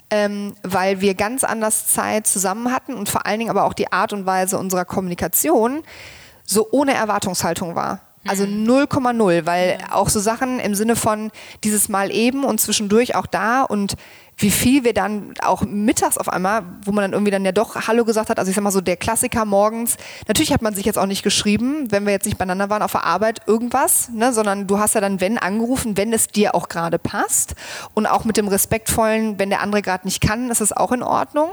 ähm, weil wir ganz anders Zeit zusammen hatten und vor allen Dingen aber auch die Art und Weise unserer Kommunikation so ohne Erwartungshaltung war. Also 0,0, mhm. weil ja. auch so Sachen im Sinne von dieses Mal eben und zwischendurch auch da und wie viel wir dann auch mittags auf einmal, wo man dann irgendwie dann ja doch Hallo gesagt hat, also ich sag mal so der Klassiker morgens, natürlich hat man sich jetzt auch nicht geschrieben, wenn wir jetzt nicht beieinander waren auf der Arbeit, irgendwas, ne, sondern du hast ja dann, wenn, angerufen, wenn es dir auch gerade passt. Und auch mit dem respektvollen, wenn der andere gerade nicht kann, ist es auch in Ordnung,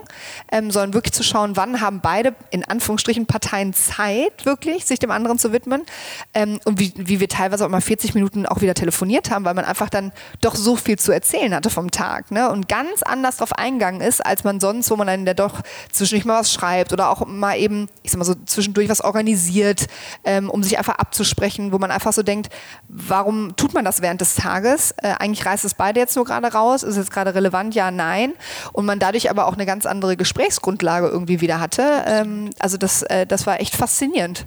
ähm, sondern wirklich zu schauen, wann haben beide, in Anführungsstrichen, Parteien Zeit, wirklich, sich dem anderen zu widmen. Ähm, und wie, wie wir teilweise auch mal 40 Minuten auch wieder telefoniert haben, weil man einfach dann doch so viel zu erzählen hatte vom Tag, ne, und ganz anders drauf eingegangen ist, als man sonst, wo man dann ja doch zwischendurch mal was schreibt oder auch mal eben, ich sag mal so, zwischendurch was organisiert, ähm, um sich einfach abzusprechen, wo man einfach so denkt, warum tut man das während des Tages? Äh, eigentlich reißt es beide jetzt nur gerade raus, ist jetzt gerade relevant, ja, nein. Und man dadurch aber auch eine ganz andere Gesprächsgrundlage irgendwie wieder hatte. Ähm, also das, äh, das war echt faszinierend.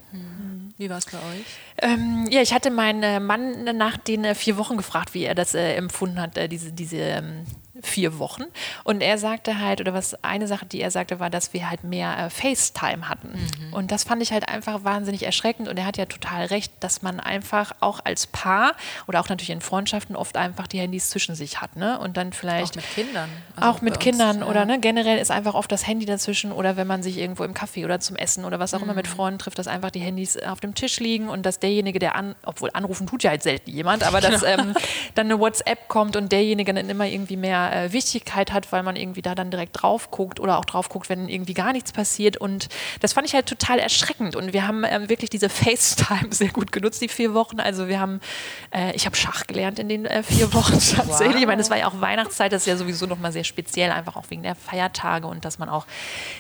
Wie war es bei euch? Ähm, ja, ich hatte meinen Mann nach den äh, vier Wochen gefragt, wie er das äh, empfunden hat, äh, diese, diese ähm, vier Wochen. Und er sagte halt, oder was eine Sache, die er sagte, war, dass wir halt mehr äh, FaceTime hatten. Mhm. Und das fand ich halt einfach wahnsinnig erschreckend. Und er hat ja total recht, dass man einfach auch als Paar oder auch natürlich in Freundschaften oft einfach die Handys zwischen sich hat. Ne? Und dann vielleicht. Auch mit Kindern. Also auch mit Kindern. Uns, oder ne, generell ist einfach oft das Handy dazwischen. Oder wenn man sich irgendwo im Café oder zum Essen oder was auch mhm. immer mit mhm. Freunden trifft, dass einfach die Handys auf dem Tisch liegen und dass derjenige, der an, obwohl anrufen tut ja halt selten jemand, aber dass genau. ähm, dann eine WhatsApp kommt und derjenige dann immer irgendwie mehr äh, Wichtigkeit hat, weil man irgendwie da dann direkt drauf guckt oder auch drauf guckt, wenn irgendwie gar nichts passiert. Und das fand ich halt total erschreckend. Und wir haben ähm, wirklich diese FaceTime sehr gut genutzt, die vier Wochen. Also wir haben, äh, ich habe Schach gelernt in den äh, vier Wochen tatsächlich. Wow. Ich meine, es war ja auch Weihnachtszeit, das ist ja sowieso nochmal sehr speziell, einfach auch wegen der Feiertage und dass man auch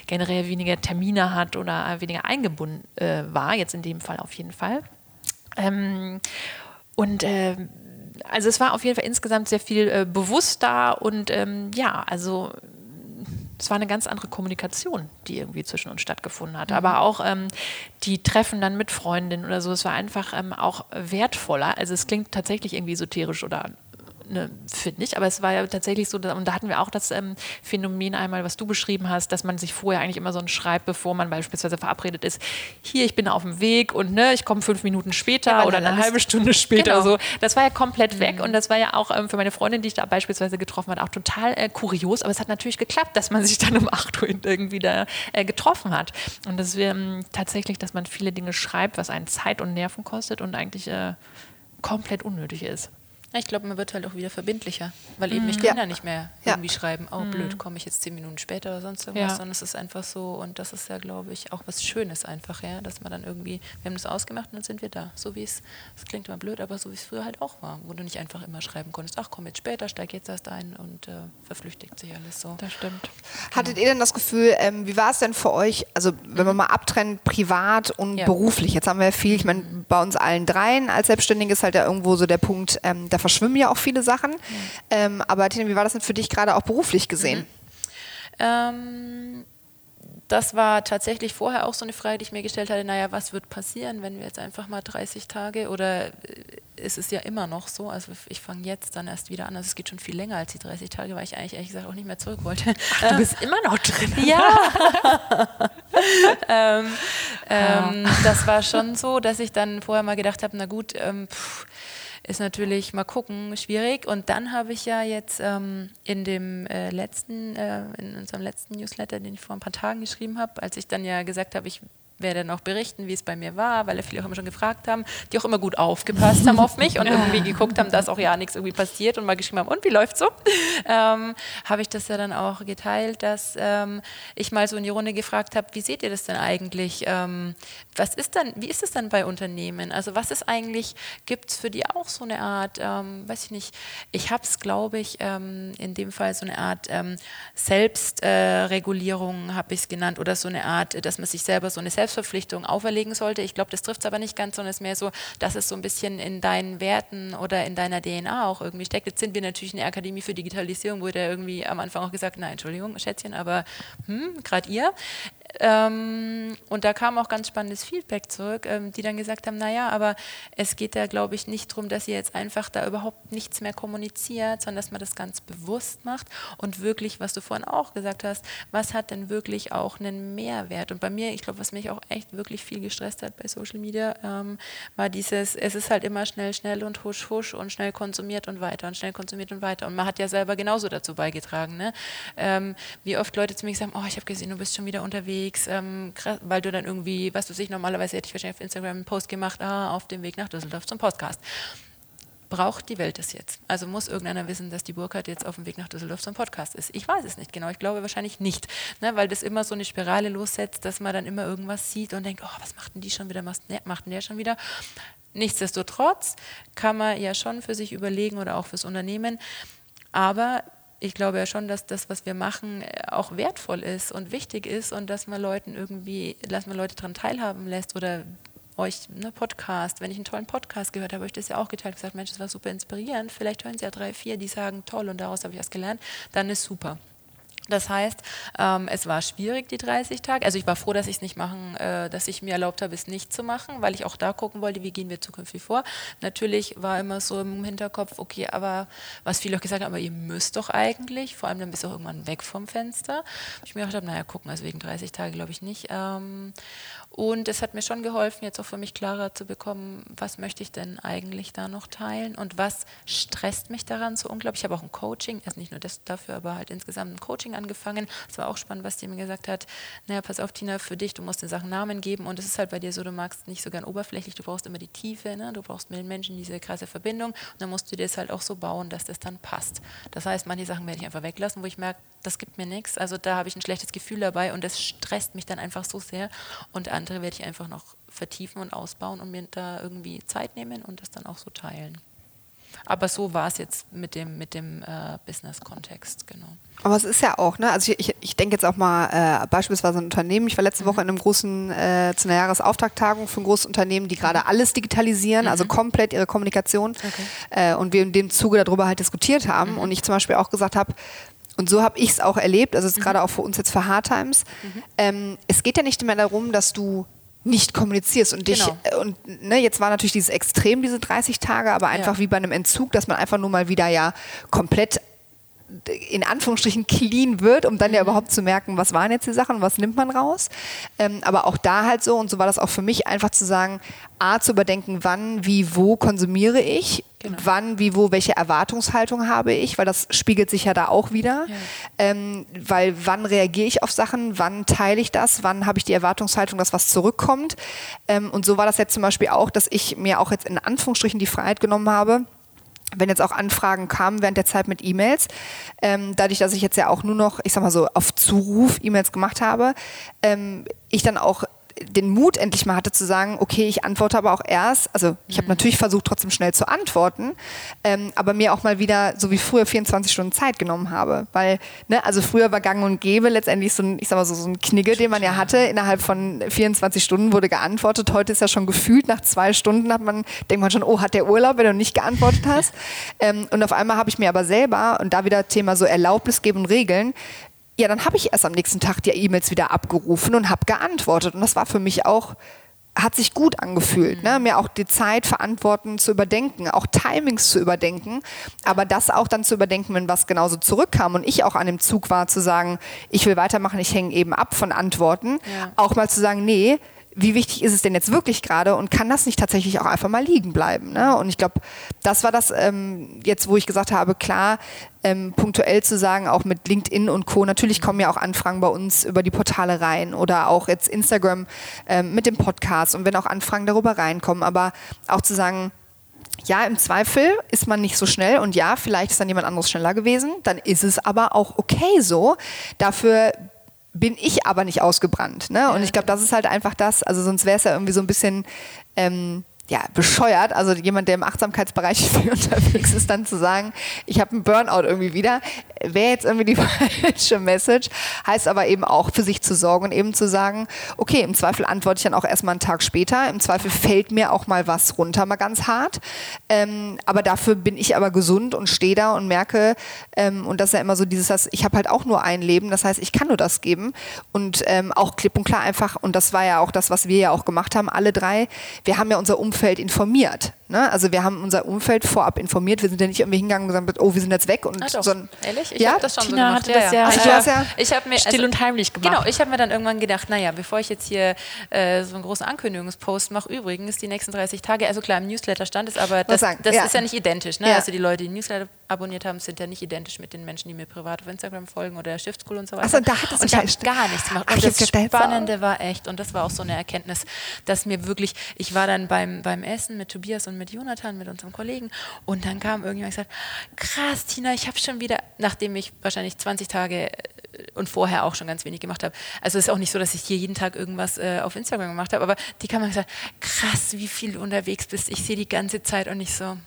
generell weniger Termine hat oder äh, weniger eingebunden äh, war, jetzt in dem Fall auf jeden Fall. Ähm, und äh, also es war auf jeden Fall insgesamt sehr viel äh, bewusster und ähm, ja, also es war eine ganz andere Kommunikation, die irgendwie zwischen uns stattgefunden hat. Mhm. Aber auch ähm, die Treffen dann mit Freundinnen oder so, es war einfach ähm, auch wertvoller. Also es klingt tatsächlich irgendwie esoterisch oder ne, finde ich. Aber es war ja tatsächlich so, und da hatten wir auch das ähm, Phänomen einmal, was du beschrieben hast, dass man sich vorher eigentlich immer so ein schreibt, bevor man beispielsweise verabredet ist, hier, ich bin auf dem Weg und ne, ich komme fünf Minuten später ja, oder eine halbe Stunde später. Genau. So. Das war ja komplett weg mhm. und das war ja auch ähm, für meine Freundin, die ich da beispielsweise getroffen habe, auch total äh, kurios. Aber es hat natürlich geklappt, dass man sich dann um 8 Uhr irgendwie da äh, getroffen hat. Und das wir ähm, tatsächlich, dass man viele Dinge schreibt, was einen Zeit und Nerven kostet und eigentlich äh, komplett unnötig ist. Ich glaube, man wird halt auch wieder verbindlicher, weil eben ich mhm. kann ja. nicht mehr irgendwie ja. schreiben, oh mhm. blöd, komme ich jetzt zehn Minuten später oder sonst irgendwas, ja. sondern es ist einfach so und das ist ja, glaube ich, auch was Schönes einfach, ja, dass man dann irgendwie, wir haben das ausgemacht und dann sind wir da, so wie es, das klingt immer blöd, aber so wie es früher halt auch war, wo du nicht einfach immer schreiben konntest, ach komm jetzt später, steig jetzt erst ein und äh, verflüchtigt sich alles so. Das stimmt. Hattet ihr denn das Gefühl, ähm, wie war es denn für euch, also wenn man mal abtrennt, privat und beruflich, jetzt haben wir ja viel, ich meine, bei uns allen dreien als Selbstständige ist halt ja irgendwo so der Punkt, ähm, da verschwimmen ja auch viele Sachen. Mhm. Ähm, aber Tina, wie war das denn für dich gerade auch beruflich gesehen? Mhm. Ähm, das war tatsächlich vorher auch so eine Frage, die ich mir gestellt hatte, naja, was wird passieren, wenn wir jetzt einfach mal 30 Tage oder äh, ist es ja immer noch so, also ich fange jetzt dann erst wieder an, also es geht schon viel länger als die 30 Tage, weil ich eigentlich ehrlich gesagt auch nicht mehr zurück wollte. Ach, du bist immer noch drin. Ja. ähm, ähm, das war schon so, dass ich dann vorher mal gedacht habe, na gut, ähm, pff, ist natürlich mal gucken, schwierig. Und dann habe ich ja jetzt ähm, in dem äh, letzten, äh, in unserem letzten Newsletter, den ich vor ein paar Tagen geschrieben habe, als ich dann ja gesagt habe, ich werde dann auch berichten, wie es bei mir war, weil viele auch immer schon gefragt haben, die auch immer gut aufgepasst haben auf mich und irgendwie geguckt haben, dass auch ja nichts irgendwie passiert und mal geschrieben haben, und wie läuft's so? Ähm, habe ich das ja dann auch geteilt, dass ähm, ich mal so in die Runde gefragt habe, wie seht ihr das denn eigentlich? Ähm, was ist dann, wie ist es dann bei Unternehmen? Also was ist eigentlich, gibt es für die auch so eine Art, ähm, weiß ich nicht, ich habe es, glaube ich, ähm, in dem Fall so eine Art ähm, Selbstregulierung, äh, habe ich es genannt, oder so eine Art, dass man sich selber so eine Selbst Selbstverpflichtung auferlegen sollte. Ich glaube, das trifft es aber nicht ganz, sondern es ist mehr so, dass es so ein bisschen in deinen Werten oder in deiner DNA auch irgendwie steckt. Jetzt sind wir natürlich eine Akademie für Digitalisierung, wo der irgendwie am Anfang auch gesagt, nein, Entschuldigung, Schätzchen, aber hm, gerade ihr. Ähm, und da kam auch ganz spannendes Feedback zurück, ähm, die dann gesagt haben, naja, aber es geht da, glaube ich, nicht darum, dass ihr jetzt einfach da überhaupt nichts mehr kommuniziert, sondern dass man das ganz bewusst macht und wirklich, was du vorhin auch gesagt hast, was hat denn wirklich auch einen Mehrwert? Und bei mir, ich glaube, was mich auch echt wirklich viel gestresst hat bei Social Media, ähm, war dieses, es ist halt immer schnell, schnell und husch, husch und schnell konsumiert und weiter und schnell konsumiert und weiter. Und man hat ja selber genauso dazu beigetragen, ne? Ähm, wie oft Leute zu mir sagen, oh, ich habe gesehen, du bist schon wieder unterwegs unterwegs, ähm, weil du dann irgendwie, was du sich normalerweise hätte ich wahrscheinlich auf Instagram einen Post gemacht, ah, auf dem Weg nach Düsseldorf zum Podcast. Braucht die Welt das jetzt? Also muss irgendeiner wissen, dass die Burkhardt jetzt auf dem Weg nach Düsseldorf zum Podcast ist? Ich weiß es nicht genau. Ich glaube wahrscheinlich nicht, ne, weil das immer so eine Spirale lossetzt, dass man dann immer irgendwas sieht und denkt, oh, was macht denn die schon wieder, was macht denn der schon wieder? Nichtsdestotrotz kann man ja schon für sich überlegen oder auch fürs Unternehmen, aber ich glaube ja schon, dass das, was wir machen, äh, auch wertvoll ist und wichtig ist und dass man Leuten irgendwie, dass man Leute daran teilhaben lässt oder euch ne Podcast, wenn ich einen tollen Podcast gehört habe, habe ich das ja auch geteilt, gesagt, Mensch, das war super inspirierend. Vielleicht hören Sie ja drei, vier, die sagen, toll und daraus habe ich was gelernt, dann ist super. Das heißt, ähm, es war schwierig, die 30 Tage. Also ich war froh, dass ich es nicht machen, äh, dass ich mir erlaubt habe, es nicht zu machen, weil ich auch da gucken wollte, wie gehen wir zukünftig vor. Natürlich war immer so im Hinterkopf, okay, aber was viele auch gesagt haben, aber ihr müsst doch eigentlich, vor allem dann bist du auch irgendwann weg vom Fenster. Ich mir gedacht habe, naja, gucken, also wegen 30 Tage glaube ich nicht. Ähm, und es hat mir schon geholfen, jetzt auch für mich klarer zu bekommen, was möchte ich denn eigentlich da noch teilen und was stresst mich daran so unglaublich. Ich habe auch ein Coaching, also nicht nur das dafür, aber halt insgesamt ein Coaching angefangen. Es war auch spannend, was die mir gesagt hat. Naja, pass auf, Tina, für dich, du musst den Sachen Namen geben und es ist halt bei dir so, du magst nicht so gern oberflächlich, du brauchst immer die Tiefe, ne? du brauchst mit den Menschen diese krasse Verbindung und dann musst du dir das halt auch so bauen, dass das dann passt. Das heißt, manche Sachen werde ich einfach weglassen, wo ich merke, das gibt mir nichts. Also da habe ich ein schlechtes Gefühl dabei und das stresst mich dann einfach so sehr und andere werde ich einfach noch vertiefen und ausbauen und mir da irgendwie Zeit nehmen und das dann auch so teilen. Aber so war es jetzt mit dem, mit dem äh, Business-Kontext, genau. Aber es ist ja auch, ne? Also ich, ich, ich denke jetzt auch mal äh, beispielsweise ein Unternehmen. Ich war letzte mhm. Woche in einem großen, äh, zu einer Jahresauftakttagung für ein großes Unternehmen, die gerade alles digitalisieren, also mhm. also komplett ihre Kommunikation. Okay. Äh, und wir in dem Zuge darüber halt diskutiert haben. Mhm. Und ich zum Beispiel auch gesagt habe, und so habe ich es auch erlebt, also mhm. gerade auch für uns jetzt für Hard Times. Mhm. Ähm, es geht ja nicht mehr darum, dass du nicht kommunizierst und dich genau. Äh, und ne, jetzt war natürlich dieses Extrem diese 30 Tage, aber einfach ja. wie bei einem Entzug, dass man einfach nur mal wieder ja komplett in Anführungsstrichen clean wird, um dann ja mhm. überhaupt zu merken, was waren jetzt die Sachen, was nimmt man raus. Ähm, aber auch da halt so, und so war das auch für mich, einfach zu sagen, A, zu überdenken, wann, wie, wo konsumiere ich, genau. wann, wie, wo, welche Erwartungshaltung habe ich, weil das spiegelt sich ja da auch wieder. Ja. Ähm, weil wann reagiere ich auf Sachen, wann teile ich das, wann habe ich die Erwartungshaltung, dass was zurückkommt. Ähm, und so war das jetzt zum Beispiel auch, dass ich mir auch jetzt in Anführungsstrichen die Freiheit genommen habe, wenn jetzt auch Anfragen kamen während der Zeit mit E-Mails, ähm, dadurch, dass ich jetzt ja auch nur noch, ich sag mal so, auf Zuruf E-Mails gemacht habe, ähm, ich dann auch den Mut endlich mal hatte zu sagen, okay, ich antworte aber auch erst, also ich habe mhm. natürlich versucht, trotzdem schnell zu antworten, ähm, aber mir auch mal wieder, so wie früher, 24 Stunden Zeit genommen habe. Weil, ne, also früher war gang und gäbe letztendlich so ein, ich sag mal so, so ein Knigge, den man ja hatte, innerhalb von 24 Stunden wurde geantwortet. Heute ist ja schon gefühlt, nach zwei Stunden hat man, denkt man schon, oh, hat der Urlaub, wenn du nicht geantwortet hast. ähm, und auf einmal habe ich mir aber selber, und da wieder Thema so Erlaubnis geben und Regeln, ja, dann habe ich erst am nächsten Tag die E-Mails wieder abgerufen und habe geantwortet. Und das war für mich auch, hat sich gut angefühlt, ne? mir auch die Zeit, Verantworten zu überdenken, auch Timings zu überdenken, aber das auch dann zu überdenken, wenn was genauso zurückkam und ich auch an dem Zug war, zu sagen, ich will weitermachen, ich hänge eben ab von Antworten, ja. auch mal zu sagen, nee, wie wichtig ist es denn jetzt wirklich gerade und kann das nicht tatsächlich auch einfach mal liegen bleiben? Ne? Und ich glaube, das war das ähm, jetzt, wo ich gesagt habe, klar, ähm, punktuell zu sagen, auch mit LinkedIn und Co. Natürlich kommen ja auch Anfragen bei uns über die Portale rein oder auch jetzt Instagram ähm, mit dem Podcast und wenn auch Anfragen darüber reinkommen, aber auch zu sagen, ja, im Zweifel ist man nicht so schnell und ja, vielleicht ist dann jemand anderes schneller gewesen, dann ist es aber auch okay so. Dafür bin ich aber nicht ausgebrannt. Ne? Und ich glaube, das ist halt einfach das, also sonst wäre es ja irgendwie so ein bisschen ähm, ja, bescheuert, also jemand, der im Achtsamkeitsbereich unterwegs ist, dann zu sagen, ich habe einen Burnout irgendwie wieder, wäre jetzt irgendwie die falsche Message, heißt aber eben auch für sich zu sorgen und eben zu sagen, okay, im Zweifel antworte ich dann auch erstmal einen Tag später, im Zweifel fällt mir auch mal was runter, mal ganz hart, ähm, aber dafür bin ich aber gesund und stehe da und merke, ähm, und das ist ja immer so dieses, ich habe halt auch nur ein Leben, das heißt, ich kann nur das geben. Und ähm, auch klipp und klar einfach, und das war ja auch das, was wir ja auch gemacht haben, alle drei, wir haben ja unser Umfeld informiert. Ne? Also wir haben unser Umfeld vorab informiert. Wir sind ja nicht irgendwie hingegangen und gesagt, oh, wir sind jetzt weg. Und ah, so ein, Ehrlich? Ich ja? habe das schon Tina so gemacht. Hatte das ja, also, ja, ja. Ich habe mir still also, und heimlich gemacht. Genau, ich habe mir dann irgendwann gedacht, naja, bevor ich jetzt hier äh, so einen großen Ankündigungspost mache, übrigens die nächsten 30 Tage, also klar, im Newsletter stand es, aber das, das ja. ist ja nicht identisch. Ne? Also die Leute, die Newsletter abonniert haben, sind ja nicht identisch mit den Menschen, die mir privat auf Instagram folgen oder Shift School und so weiter. Also da hat es und ich habe gar nichts gemacht. Und Ach, das Spannende war echt, und das war auch so eine Erkenntnis, dass mir wirklich, ich war dann beim, beim Essen mit Tobias und mit Jonathan, mit unserem Kollegen, und dann kam irgendjemand und gesagt, krass, Tina, ich habe schon wieder, nachdem ich wahrscheinlich 20 Tage äh, und vorher auch schon ganz wenig gemacht habe. Also es ist auch nicht so, dass ich hier jeden Tag irgendwas äh, auf Instagram gemacht habe, aber die kann man gesagt, krass, wie viel du unterwegs bist. Ich sehe die ganze Zeit und ich so,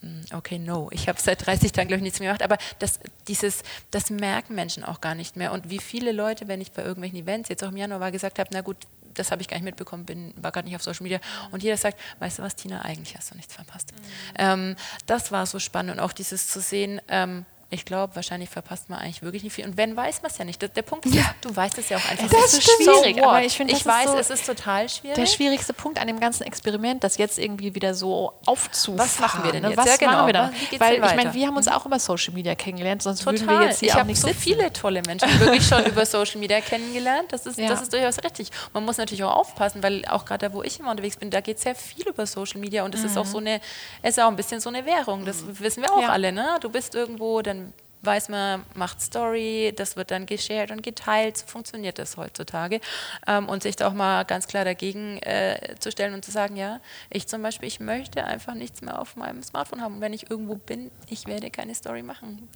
hm, okay, no. Ich habe seit 30 Tagen, glaube ich, nichts mehr gemacht. Aber das, dieses, das merken Menschen auch gar nicht mehr. Und wie viele Leute, wenn ich bei irgendwelchen Events jetzt auch im Januar war, gesagt habe, na gut, das habe ich gar nicht mitbekommen, bin, war gar nicht auf Social Media. Und jeder sagt, weißt du was, Tina, eigentlich hast du nichts verpasst. Mhm. Ähm, das war so spannend. Und auch dieses zu sehen, ähm, ich glaube, wahrscheinlich verpasst man eigentlich wirklich nicht viel. Und wenn, weiß man es ja nicht. Der, der Punkt ist, ja. du weißt es ja auch einfach. Das ist so schwierig, so aber ich finde, ich weiß, so es ist total schwierig. Der schwierigste Punkt an dem ganzen Experiment, das jetzt irgendwie wieder so aufzufahren. Was machen wir denn ne? jetzt? Was ja, genau. machen wir da? Weil ich meine, wir haben uns auch über Social Media kennengelernt, sonst total. würden wir jetzt hier ich auch nicht so sitzen. viele tolle Menschen wirklich schon über Social Media kennengelernt. Das ist, ja. das ist durchaus richtig. Man muss natürlich auch aufpassen, weil auch gerade da, wo ich immer unterwegs bin, da geht sehr viel über Social Media und es mhm. ist auch so eine, es ist auch ein bisschen so eine Währung. Das mhm. wissen wir auch alle. Ne? Du bist irgendwo, dann weiß man, macht Story, das wird dann geshared und geteilt. So funktioniert das heutzutage. Ähm, und sich da auch mal ganz klar dagegen äh, zu stellen und zu sagen, ja, ich zum Beispiel, ich möchte einfach nichts mehr auf meinem Smartphone haben. Und wenn ich irgendwo bin, ich werde keine Story machen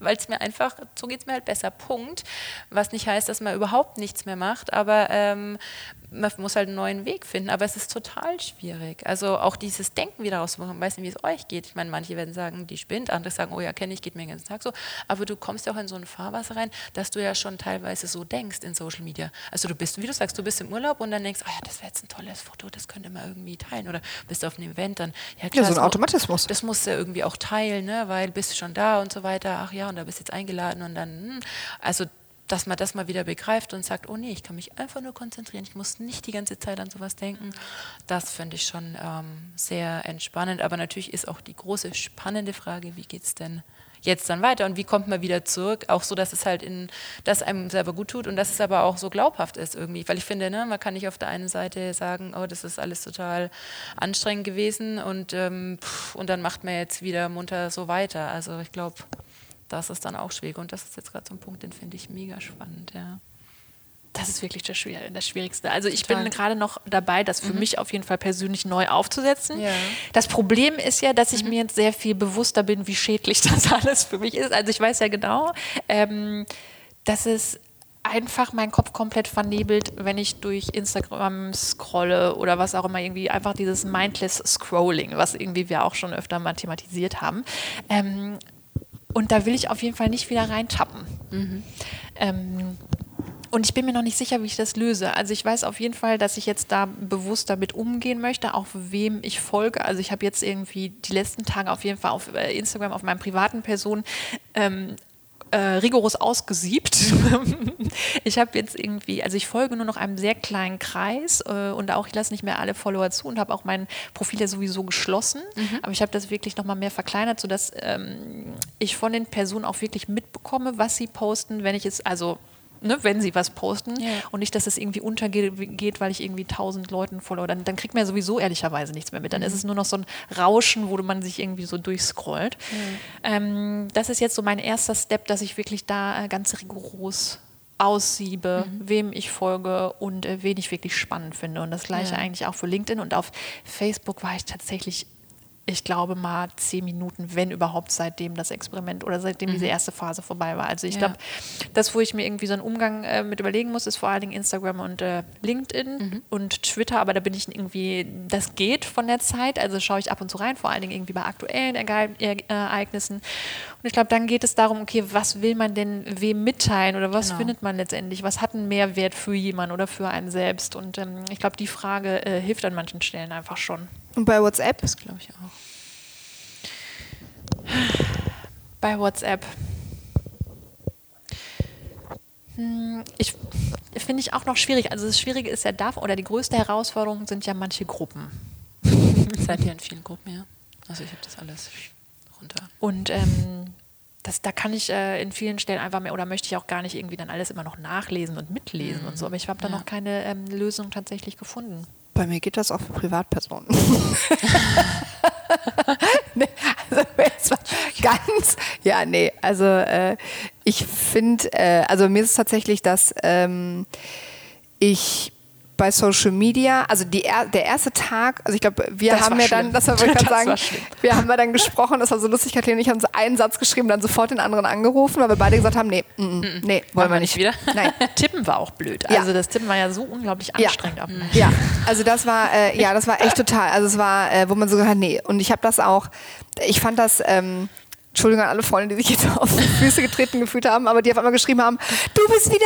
weil es mir einfach, so geht es mir halt besser. Punkt. Was nicht heißt, dass man überhaupt nichts mehr macht, aber ähm, man muss halt einen neuen Weg finden. Aber es ist total schwierig. Also auch dieses Denken wieder rauszumachen. Ich weiß nicht, wie es euch geht. Ich meine, manche werden sagen, die spinnt, andere sagen, oh ja, kenne ich, geht mir den ganzen Tag so. Aber du kommst ja auch in so ein Fahrwasser rein, dass du ja schon teilweise so denkst in Social Media. Also du bist, wie du sagst, du bist im Urlaub und dann denkst, oh ja, das wäre jetzt ein tolles Foto, das könnte man irgendwie teilen. Oder bist auf einem Event, dann, ja klar. Ja, so ein Automatismus. Das musst du ja irgendwie auch teilen, ne? weil bist du schon da und so weiter. Ach ja, und da bist du jetzt eingeladen und dann, hm. also dass man das mal wieder begreift und sagt, oh nee, ich kann mich einfach nur konzentrieren, ich muss nicht die ganze Zeit an sowas denken. Das finde ich schon ähm, sehr entspannend. Aber natürlich ist auch die große spannende Frage, wie geht es denn jetzt dann weiter und wie kommt man wieder zurück, auch so, dass es halt in, das einem selber gut tut und dass es aber auch so glaubhaft ist irgendwie. Weil ich finde, ne, man kann nicht auf der einen Seite sagen, oh, das ist alles total anstrengend gewesen und, ähm, pff, und dann macht man jetzt wieder munter so weiter. Also ich glaube, das ist dann auch schwierig. Und das ist jetzt gerade so ein Punkt, den finde ich mega spannend, ja. Das ist wirklich das, Schwier das Schwierigste. Also ich Total. bin gerade noch dabei, das für mhm. mich auf jeden Fall persönlich neu aufzusetzen. Ja. Das Problem ist ja, dass ich mhm. mir jetzt sehr viel bewusster bin, wie schädlich das alles für mich ist. Also ich weiß ja genau, ähm, dass es einfach meinen Kopf komplett vernebelt, wenn ich durch Instagram scrolle oder was auch immer, irgendwie einfach dieses mindless Scrolling, was irgendwie wir auch schon öfter mal thematisiert haben. Ähm, und da will ich auf jeden Fall nicht wieder reintappen. Mhm. Ähm, und ich bin mir noch nicht sicher, wie ich das löse. Also ich weiß auf jeden Fall, dass ich jetzt da bewusst damit umgehen möchte, auch wem ich folge. Also ich habe jetzt irgendwie die letzten Tage auf jeden Fall auf äh, Instagram, auf meinen privaten Personen ähm, äh, rigoros ausgesiebt. ich habe jetzt irgendwie, also ich folge nur noch einem sehr kleinen Kreis äh, und auch ich lasse nicht mehr alle Follower zu und habe auch mein Profil ja sowieso geschlossen. Mhm. Aber ich habe das wirklich nochmal mehr verkleinert, sodass ähm, ich von den Personen auch wirklich mitbekomme, was sie posten, wenn ich es, also ne, wenn sie was posten ja. und nicht, dass es irgendwie untergeht, weil ich irgendwie tausend Leuten folge. Dann, dann kriegt man ja sowieso ehrlicherweise nichts mehr mit. Dann mhm. ist es nur noch so ein Rauschen, wo man sich irgendwie so durchscrollt. Mhm. Ähm, das ist jetzt so mein erster Step, dass ich wirklich da äh, ganz rigoros aussiebe, mhm. wem ich folge und äh, wen ich wirklich spannend finde. Und das gleiche ja. eigentlich auch für LinkedIn. Und auf Facebook war ich tatsächlich ich glaube mal zehn Minuten, wenn überhaupt seitdem das Experiment oder seitdem mhm. diese erste Phase vorbei war. Also ich ja. glaube, das, wo ich mir irgendwie so einen Umgang äh, mit überlegen muss, ist vor allen Dingen Instagram und äh, LinkedIn mhm. und Twitter, aber da bin ich irgendwie, das geht von der Zeit, also schaue ich ab und zu rein, vor allen Dingen irgendwie bei aktuellen Ereignissen. Und ich glaube, dann geht es darum, okay, was will man denn wem mitteilen oder was genau. findet man letztendlich, was hat einen Mehrwert für jemanden oder für einen selbst? Und ähm, ich glaube, die Frage äh, hilft an manchen Stellen einfach schon. Und bei WhatsApp? Das glaube ich auch. Bei WhatsApp. Hm, ich finde ich auch noch schwierig. Also das Schwierige ist ja da, oder die größte Herausforderung sind ja manche Gruppen. Seid ihr in vielen Gruppen, ja? Also ich habe das alles runter. Und ähm, das, da kann ich äh, in vielen Stellen einfach mehr oder möchte ich auch gar nicht irgendwie dann alles immer noch nachlesen und mitlesen mhm. und so. Aber ich habe da ja. noch keine ähm, Lösung tatsächlich gefunden. Bei mir geht das auch für Privatpersonen. nee, also ganz, ja, nee, also äh, ich finde, äh, also mir ist es tatsächlich, dass ähm, ich bei Social Media, also die, der erste Tag, also ich glaube, wir das haben ja dann, das wollte ich gerade sagen, wir haben ja dann gesprochen, das war so lustig, Kathleen und ich haben so einen Satz geschrieben, dann sofort den anderen angerufen, weil wir beide gesagt haben, nee, mm, mm, nee, wollen wir nicht. wieder. Nein. Tippen war auch blöd. Also ja. das Tippen war ja so unglaublich anstrengend. Ja, ja. also das war, äh, ja, das war echt total, also es war, äh, wo man so gesagt hat, nee, und ich habe das auch, ich fand das, ähm, Entschuldigung an alle Freunde, die sich jetzt auf die Füße getreten gefühlt haben, aber die auf einmal geschrieben haben, du bist wieder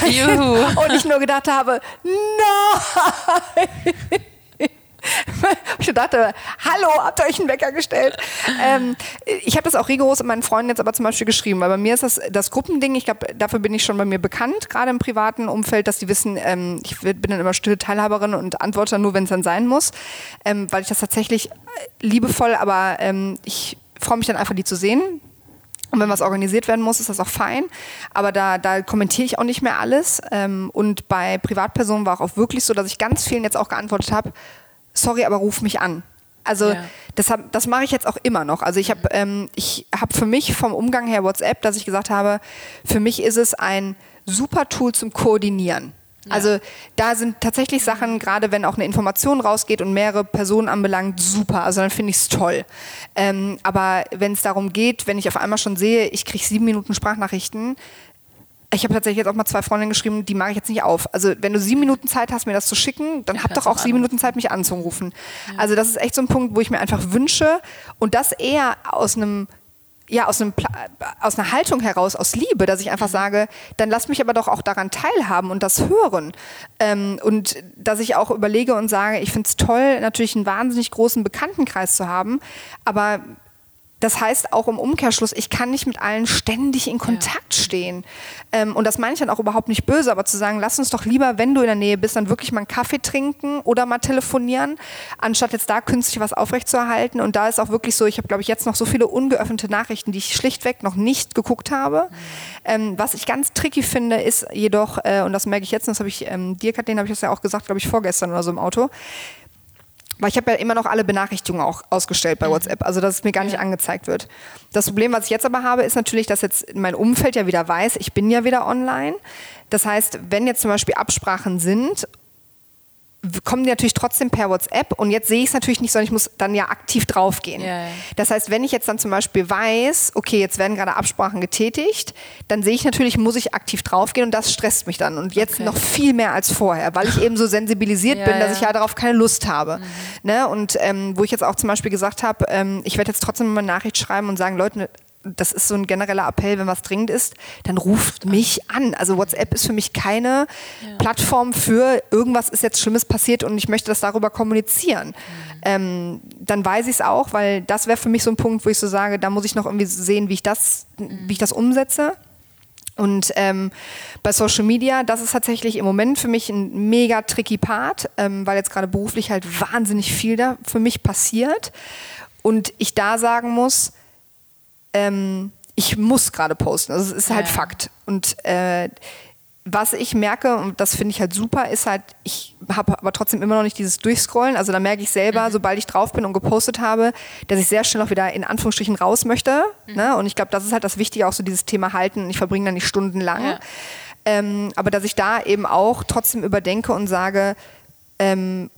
online. Juhu. Und ich nur gedacht habe, nein. ich dachte, hallo, habt ihr euch einen Wecker gestellt? Ähm, ich habe das auch rigoros mit meinen Freunden jetzt aber zum Beispiel geschrieben, weil bei mir ist das das Gruppending, ich glaube, dafür bin ich schon bei mir bekannt, gerade im privaten Umfeld, dass die wissen, ähm, ich bin dann immer stille Teilhaberin und antworte dann nur, wenn es dann sein muss, ähm, weil ich das tatsächlich liebevoll, aber ähm, ich freue mich dann einfach, die zu sehen. Und wenn was organisiert werden muss, ist das auch fein. Aber da, da kommentiere ich auch nicht mehr alles. Ähm, und bei Privatpersonen war auch wirklich so, dass ich ganz vielen jetzt auch geantwortet habe, sorry, aber ruf mich an. Also ja. das, das mache ich jetzt auch immer noch. Also ich habe ähm, hab für mich vom Umgang her WhatsApp, dass ich gesagt habe, für mich ist es ein super Tool zum Koordinieren. Also da sind tatsächlich Sachen, gerade wenn auch eine Information rausgeht und mehrere Personen anbelangt, super. Also dann finde ich es toll. Ähm, aber wenn es darum geht, wenn ich auf einmal schon sehe, ich kriege sieben Minuten Sprachnachrichten, ich habe tatsächlich jetzt auch mal zwei Freundinnen geschrieben, die mache ich jetzt nicht auf. Also wenn du sieben Minuten Zeit hast, mir das zu schicken, dann ja, hab doch auch sieben Minuten Zeit, mich anzurufen. Ja. Also das ist echt so ein Punkt, wo ich mir einfach wünsche und das eher aus einem ja, aus, einem, aus einer Haltung heraus, aus Liebe, dass ich einfach mhm. sage, dann lass mich aber doch auch daran teilhaben und das hören. Ähm, und dass ich auch überlege und sage, ich finde es toll, natürlich einen wahnsinnig großen Bekanntenkreis zu haben, aber das heißt auch im Umkehrschluss, ich kann nicht mit allen ständig in Kontakt ja. stehen. Ähm, und das meine ich dann auch überhaupt nicht böse, aber zu sagen, lass uns doch lieber, wenn du in der Nähe bist, dann wirklich mal einen Kaffee trinken oder mal telefonieren, anstatt jetzt da künstlich was aufrechtzuerhalten. Und da ist auch wirklich so, ich habe, glaube ich, jetzt noch so viele ungeöffnete Nachrichten, die ich schlichtweg noch nicht geguckt habe. Mhm. Ähm, was ich ganz tricky finde, ist jedoch, äh, und das merke ich jetzt, und das habe ich ähm, dir, Kathleen, habe ich das ja auch gesagt, glaube ich, vorgestern oder so im Auto, weil ich habe ja immer noch alle Benachrichtigungen auch ausgestellt bei mhm. WhatsApp, also dass es mir gar nicht angezeigt wird. Das Problem, was ich jetzt aber habe, ist natürlich, dass jetzt mein Umfeld ja wieder weiß, ich bin ja wieder online. Das heißt, wenn jetzt zum Beispiel Absprachen sind kommen die natürlich trotzdem per WhatsApp und jetzt sehe ich es natürlich nicht, sondern ich muss dann ja aktiv draufgehen. Ja, ja. Das heißt, wenn ich jetzt dann zum Beispiel weiß, okay, jetzt werden gerade Absprachen getätigt, dann sehe ich natürlich, muss ich aktiv draufgehen und das stresst mich dann und jetzt okay. noch viel mehr als vorher, weil ich eben so sensibilisiert ja, bin, dass ich ja darauf keine Lust habe. Mhm. Ne? Und ähm, wo ich jetzt auch zum Beispiel gesagt habe, ähm, ich werde jetzt trotzdem mal eine Nachricht schreiben und sagen, Leute, das ist so ein genereller Appell, wenn was dringend ist, dann ruft mich an. Also WhatsApp ist für mich keine ja. Plattform für irgendwas ist jetzt Schlimmes passiert und ich möchte das darüber kommunizieren. Mhm. Ähm, dann weiß ich es auch, weil das wäre für mich so ein Punkt, wo ich so sage, da muss ich noch irgendwie sehen, wie ich das, mhm. wie ich das umsetze. Und ähm, bei Social Media, das ist tatsächlich im Moment für mich ein mega tricky Part, ähm, weil jetzt gerade beruflich halt wahnsinnig viel da für mich passiert. Und ich da sagen muss, ähm, ich muss gerade posten. Also es ist halt ja. Fakt. Und äh, was ich merke, und das finde ich halt super, ist halt, ich habe aber trotzdem immer noch nicht dieses Durchscrollen. Also da merke ich selber, mhm. sobald ich drauf bin und gepostet habe, dass ich sehr schnell auch wieder in Anführungsstrichen raus möchte. Mhm. Ne? Und ich glaube, das ist halt das Wichtige, auch so dieses Thema halten. Ich verbringe da nicht stundenlang. Ja. Ähm, aber dass ich da eben auch trotzdem überdenke und sage, ähm,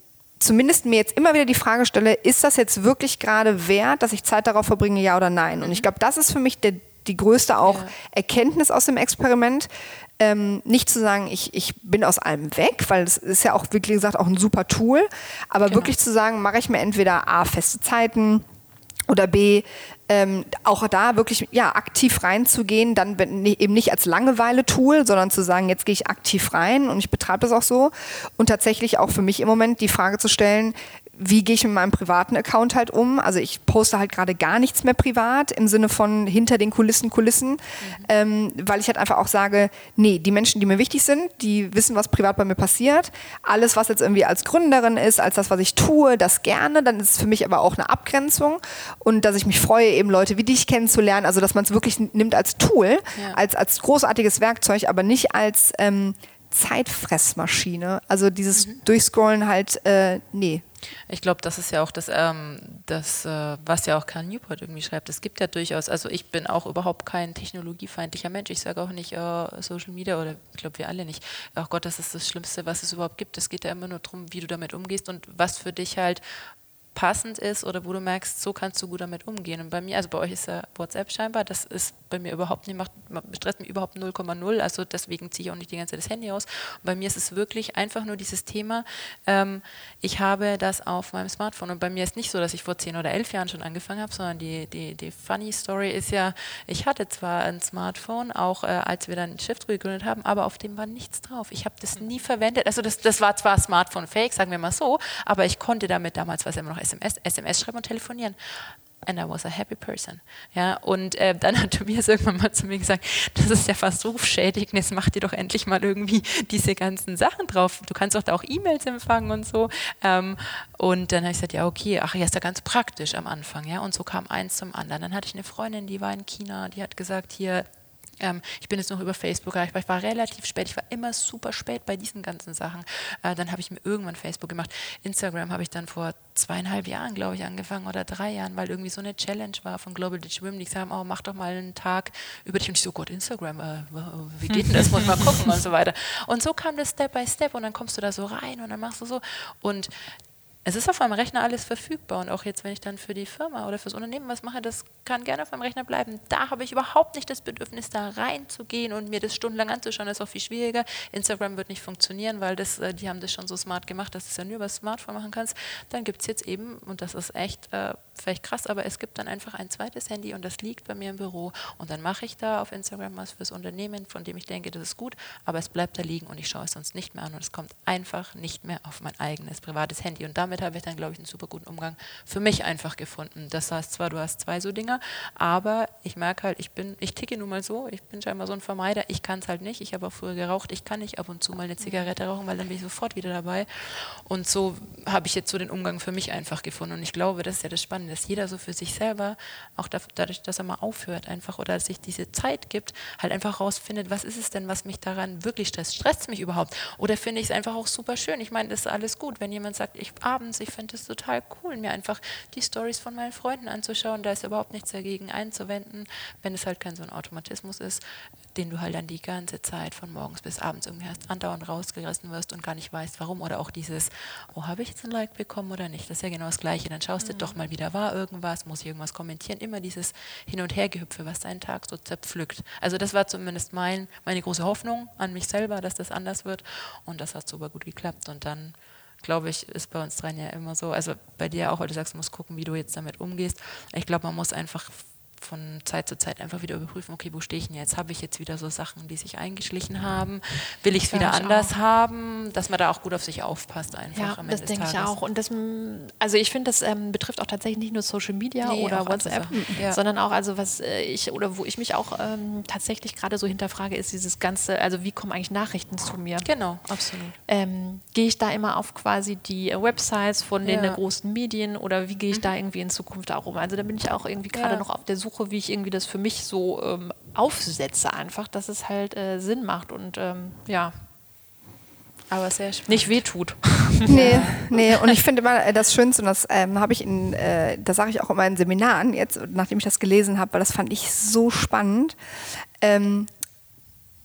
zumindest mir jetzt immer wieder die Frage stelle, ist das jetzt wirklich gerade wert, dass ich Zeit darauf verbringe, ja oder nein? Und ich mhm. glaube, das ist für mich der, die größte auch ja. Erkenntnis aus dem Experiment. Ähm, nicht zu sagen, ich, ich bin aus allem weg, weil das ist ja auch, wie gesagt, auch ein super Tool, aber genau. wirklich zu sagen, mache ich mir entweder A, feste Zeiten oder B, ähm, auch da wirklich ja, aktiv reinzugehen, dann eben nicht als Langeweile-Tool, sondern zu sagen, jetzt gehe ich aktiv rein und ich betreibe das auch so. Und tatsächlich auch für mich im Moment die Frage zu stellen, wie gehe ich mit meinem privaten Account halt um? Also ich poste halt gerade gar nichts mehr privat im Sinne von hinter den Kulissen, Kulissen, mhm. ähm, weil ich halt einfach auch sage, nee, die Menschen, die mir wichtig sind, die wissen, was privat bei mir passiert. Alles, was jetzt irgendwie als Gründerin ist, als das, was ich tue, das gerne, dann ist es für mich aber auch eine Abgrenzung und dass ich mich freue, eben Leute wie dich kennenzulernen, also dass man es wirklich nimmt als Tool, ja. als, als großartiges Werkzeug, aber nicht als ähm, Zeitfressmaschine. Also dieses mhm. Durchscrollen halt, äh, nee, ich glaube, das ist ja auch das, ähm, das äh, was ja auch Karl Newport irgendwie schreibt. Es gibt ja durchaus, also ich bin auch überhaupt kein technologiefeindlicher Mensch. Ich sage auch nicht äh, Social Media oder ich glaube, wir alle nicht. Ach Gott, das ist das Schlimmste, was es überhaupt gibt. Es geht ja immer nur darum, wie du damit umgehst und was für dich halt passend ist oder wo du merkst, so kannst du gut damit umgehen. Und bei mir, also bei euch ist ja WhatsApp scheinbar, das ist bei mir überhaupt nicht, macht, stresst mich überhaupt 0,0, also deswegen ziehe ich auch nicht die ganze Zeit das Handy aus. Und bei mir ist es wirklich einfach nur dieses Thema, ähm, ich habe das auf meinem Smartphone und bei mir ist nicht so, dass ich vor 10 oder 11 Jahren schon angefangen habe, sondern die, die, die funny Story ist ja, ich hatte zwar ein Smartphone, auch äh, als wir dann Shift gegründet haben, aber auf dem war nichts drauf. Ich habe das nie verwendet, also das, das war zwar Smartphone-fake, sagen wir mal so, aber ich konnte damit damals, was immer noch SMS, SMS schreiben und telefonieren. And I was a happy person. Ja, und äh, dann hat Tobias irgendwann mal zu mir gesagt, das ist ja fast rufschädigend, jetzt mach dir doch endlich mal irgendwie diese ganzen Sachen drauf. Du kannst doch da auch E-Mails empfangen und so. Ähm, und dann habe ich gesagt, ja, okay, ach, ja, ist ja ganz praktisch am Anfang. Ja, und so kam eins zum anderen. Dann hatte ich eine Freundin, die war in China, die hat gesagt, hier, ähm, ich bin jetzt noch über Facebook erreichbar. Ich war relativ spät. Ich war immer super spät bei diesen ganzen Sachen. Äh, dann habe ich mir irgendwann Facebook gemacht. Instagram habe ich dann vor zweieinhalb Jahren, glaube ich, angefangen oder drei Jahren, weil irgendwie so eine Challenge war von Global Women, die haben, oh, mach doch mal einen Tag über dich. Und ich so, Gott, Instagram, äh, wie geht denn das? Muss mal gucken und so weiter. Und so kam das Step by Step und dann kommst du da so rein und dann machst du so. Und es ist auf meinem Rechner alles verfügbar und auch jetzt, wenn ich dann für die Firma oder fürs Unternehmen was mache, das kann gerne auf meinem Rechner bleiben. Da habe ich überhaupt nicht das Bedürfnis, da reinzugehen und mir das stundenlang anzuschauen. Das ist auch viel schwieriger. Instagram wird nicht funktionieren, weil das, äh, die haben das schon so smart gemacht, dass du es ja nur über das Smartphone machen kannst. Dann gibt es jetzt eben, und das ist echt äh, vielleicht krass, aber es gibt dann einfach ein zweites Handy und das liegt bei mir im Büro und dann mache ich da auf Instagram was fürs Unternehmen, von dem ich denke, das ist gut, aber es bleibt da liegen und ich schaue es sonst nicht mehr an und es kommt einfach nicht mehr auf mein eigenes privates Handy und damit damit habe ich dann, glaube ich, einen super guten Umgang für mich einfach gefunden. Das heißt zwar, du hast zwei so Dinge, aber ich merke halt, ich bin, ich ticke nun mal so, ich bin scheinbar so ein Vermeider, ich kann es halt nicht. Ich habe auch früher geraucht, ich kann nicht ab und zu mal eine Zigarette rauchen, weil dann bin ich sofort wieder dabei. Und so habe ich jetzt so den Umgang für mich einfach gefunden. Und ich glaube, das ist ja das Spannende, dass jeder so für sich selber, auch dadurch, dass er mal aufhört einfach oder sich diese Zeit gibt, halt einfach rausfindet, was ist es denn, was mich daran wirklich stresst? Stresst es mich überhaupt? Oder finde ich es einfach auch super schön? Ich meine, das ist alles gut, wenn jemand sagt, ich arbeite abends. Ich finde es total cool, mir einfach die Stories von meinen Freunden anzuschauen. Da ist überhaupt nichts dagegen einzuwenden, wenn es halt kein so ein Automatismus ist, den du halt dann die ganze Zeit von morgens bis abends irgendwie hast, andauernd rausgerissen wirst und gar nicht weißt, warum. Oder auch dieses, oh, habe ich jetzt ein Like bekommen oder nicht? Das ist ja genau das Gleiche. Dann schaust du mhm. doch mal wieder, war irgendwas, muss ich irgendwas kommentieren. Immer dieses Hin- und Hergehüpfe, was deinen Tag so zerpflückt. Also das war zumindest mein, meine große Hoffnung an mich selber, dass das anders wird. Und das hat super gut geklappt. Und dann glaube ich, ist bei uns dreien ja immer so. Also bei dir auch, weil du sagst, du musst gucken, wie du jetzt damit umgehst. Ich glaube, man muss einfach von Zeit zu Zeit einfach wieder überprüfen, okay, wo stehe ich denn jetzt? Habe ich jetzt wieder so Sachen, die sich eingeschlichen haben? Will ich es wieder anders auch. haben? Dass man da auch gut auf sich aufpasst einfach. Ja, das denke ich auch. Und das, also ich finde, das ähm, betrifft auch tatsächlich nicht nur Social Media nee, oder WhatsApp, ja. sondern auch, also was äh, ich oder wo ich mich auch ähm, tatsächlich gerade so hinterfrage, ist dieses ganze, also wie kommen eigentlich Nachrichten zu mir? Genau, absolut. Ähm, gehe ich da immer auf quasi die äh, Websites von den ja. großen Medien oder wie gehe ich mhm. da irgendwie in Zukunft auch um? Also da bin ich auch irgendwie gerade noch auf der Suche Suche, wie ich irgendwie das für mich so ähm, aufsetze einfach, dass es halt äh, Sinn macht und ähm, ja. Aber sehr spannend. Nicht wehtut. Nee, nee. Und ich finde immer äh, das Schönste, und das ähm, habe ich in, äh, das sage ich auch immer in Seminaren jetzt, nachdem ich das gelesen habe, weil das fand ich so spannend. Ähm,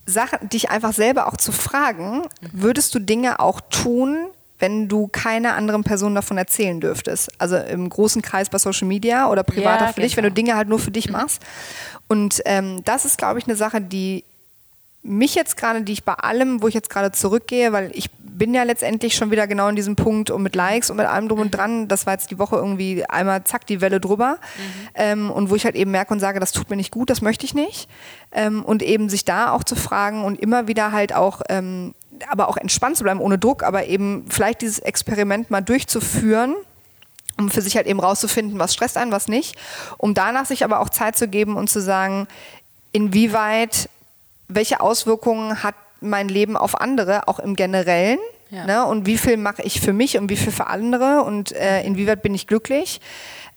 Sachen, dich einfach selber auch zu fragen, würdest du Dinge auch tun, wenn du keiner anderen Person davon erzählen dürftest. Also im großen Kreis bei Social Media oder privater ja, für genau. dich, wenn du genau. Dinge halt nur für dich machst. Und ähm, das ist, glaube ich, eine Sache, die mich jetzt gerade, die ich bei allem, wo ich jetzt gerade zurückgehe, weil ich bin ja letztendlich schon wieder genau in diesem Punkt und mit Likes und mit allem drum und mhm. dran, das war jetzt die Woche irgendwie einmal zack die Welle drüber mhm. ähm, und wo ich halt eben merke und sage, das tut mir nicht gut, das möchte ich nicht ähm, und eben sich da auch zu fragen und immer wieder halt auch ähm, aber auch entspannt zu bleiben, ohne Druck, aber eben vielleicht dieses Experiment mal durchzuführen, um für sich halt eben rauszufinden, was stresst einen, was nicht, um danach sich aber auch Zeit zu geben und zu sagen, inwieweit, welche Auswirkungen hat mein Leben auf andere, auch im Generellen. Ja. Ne? Und wie viel mache ich für mich und wie viel für andere und äh, inwieweit bin ich glücklich?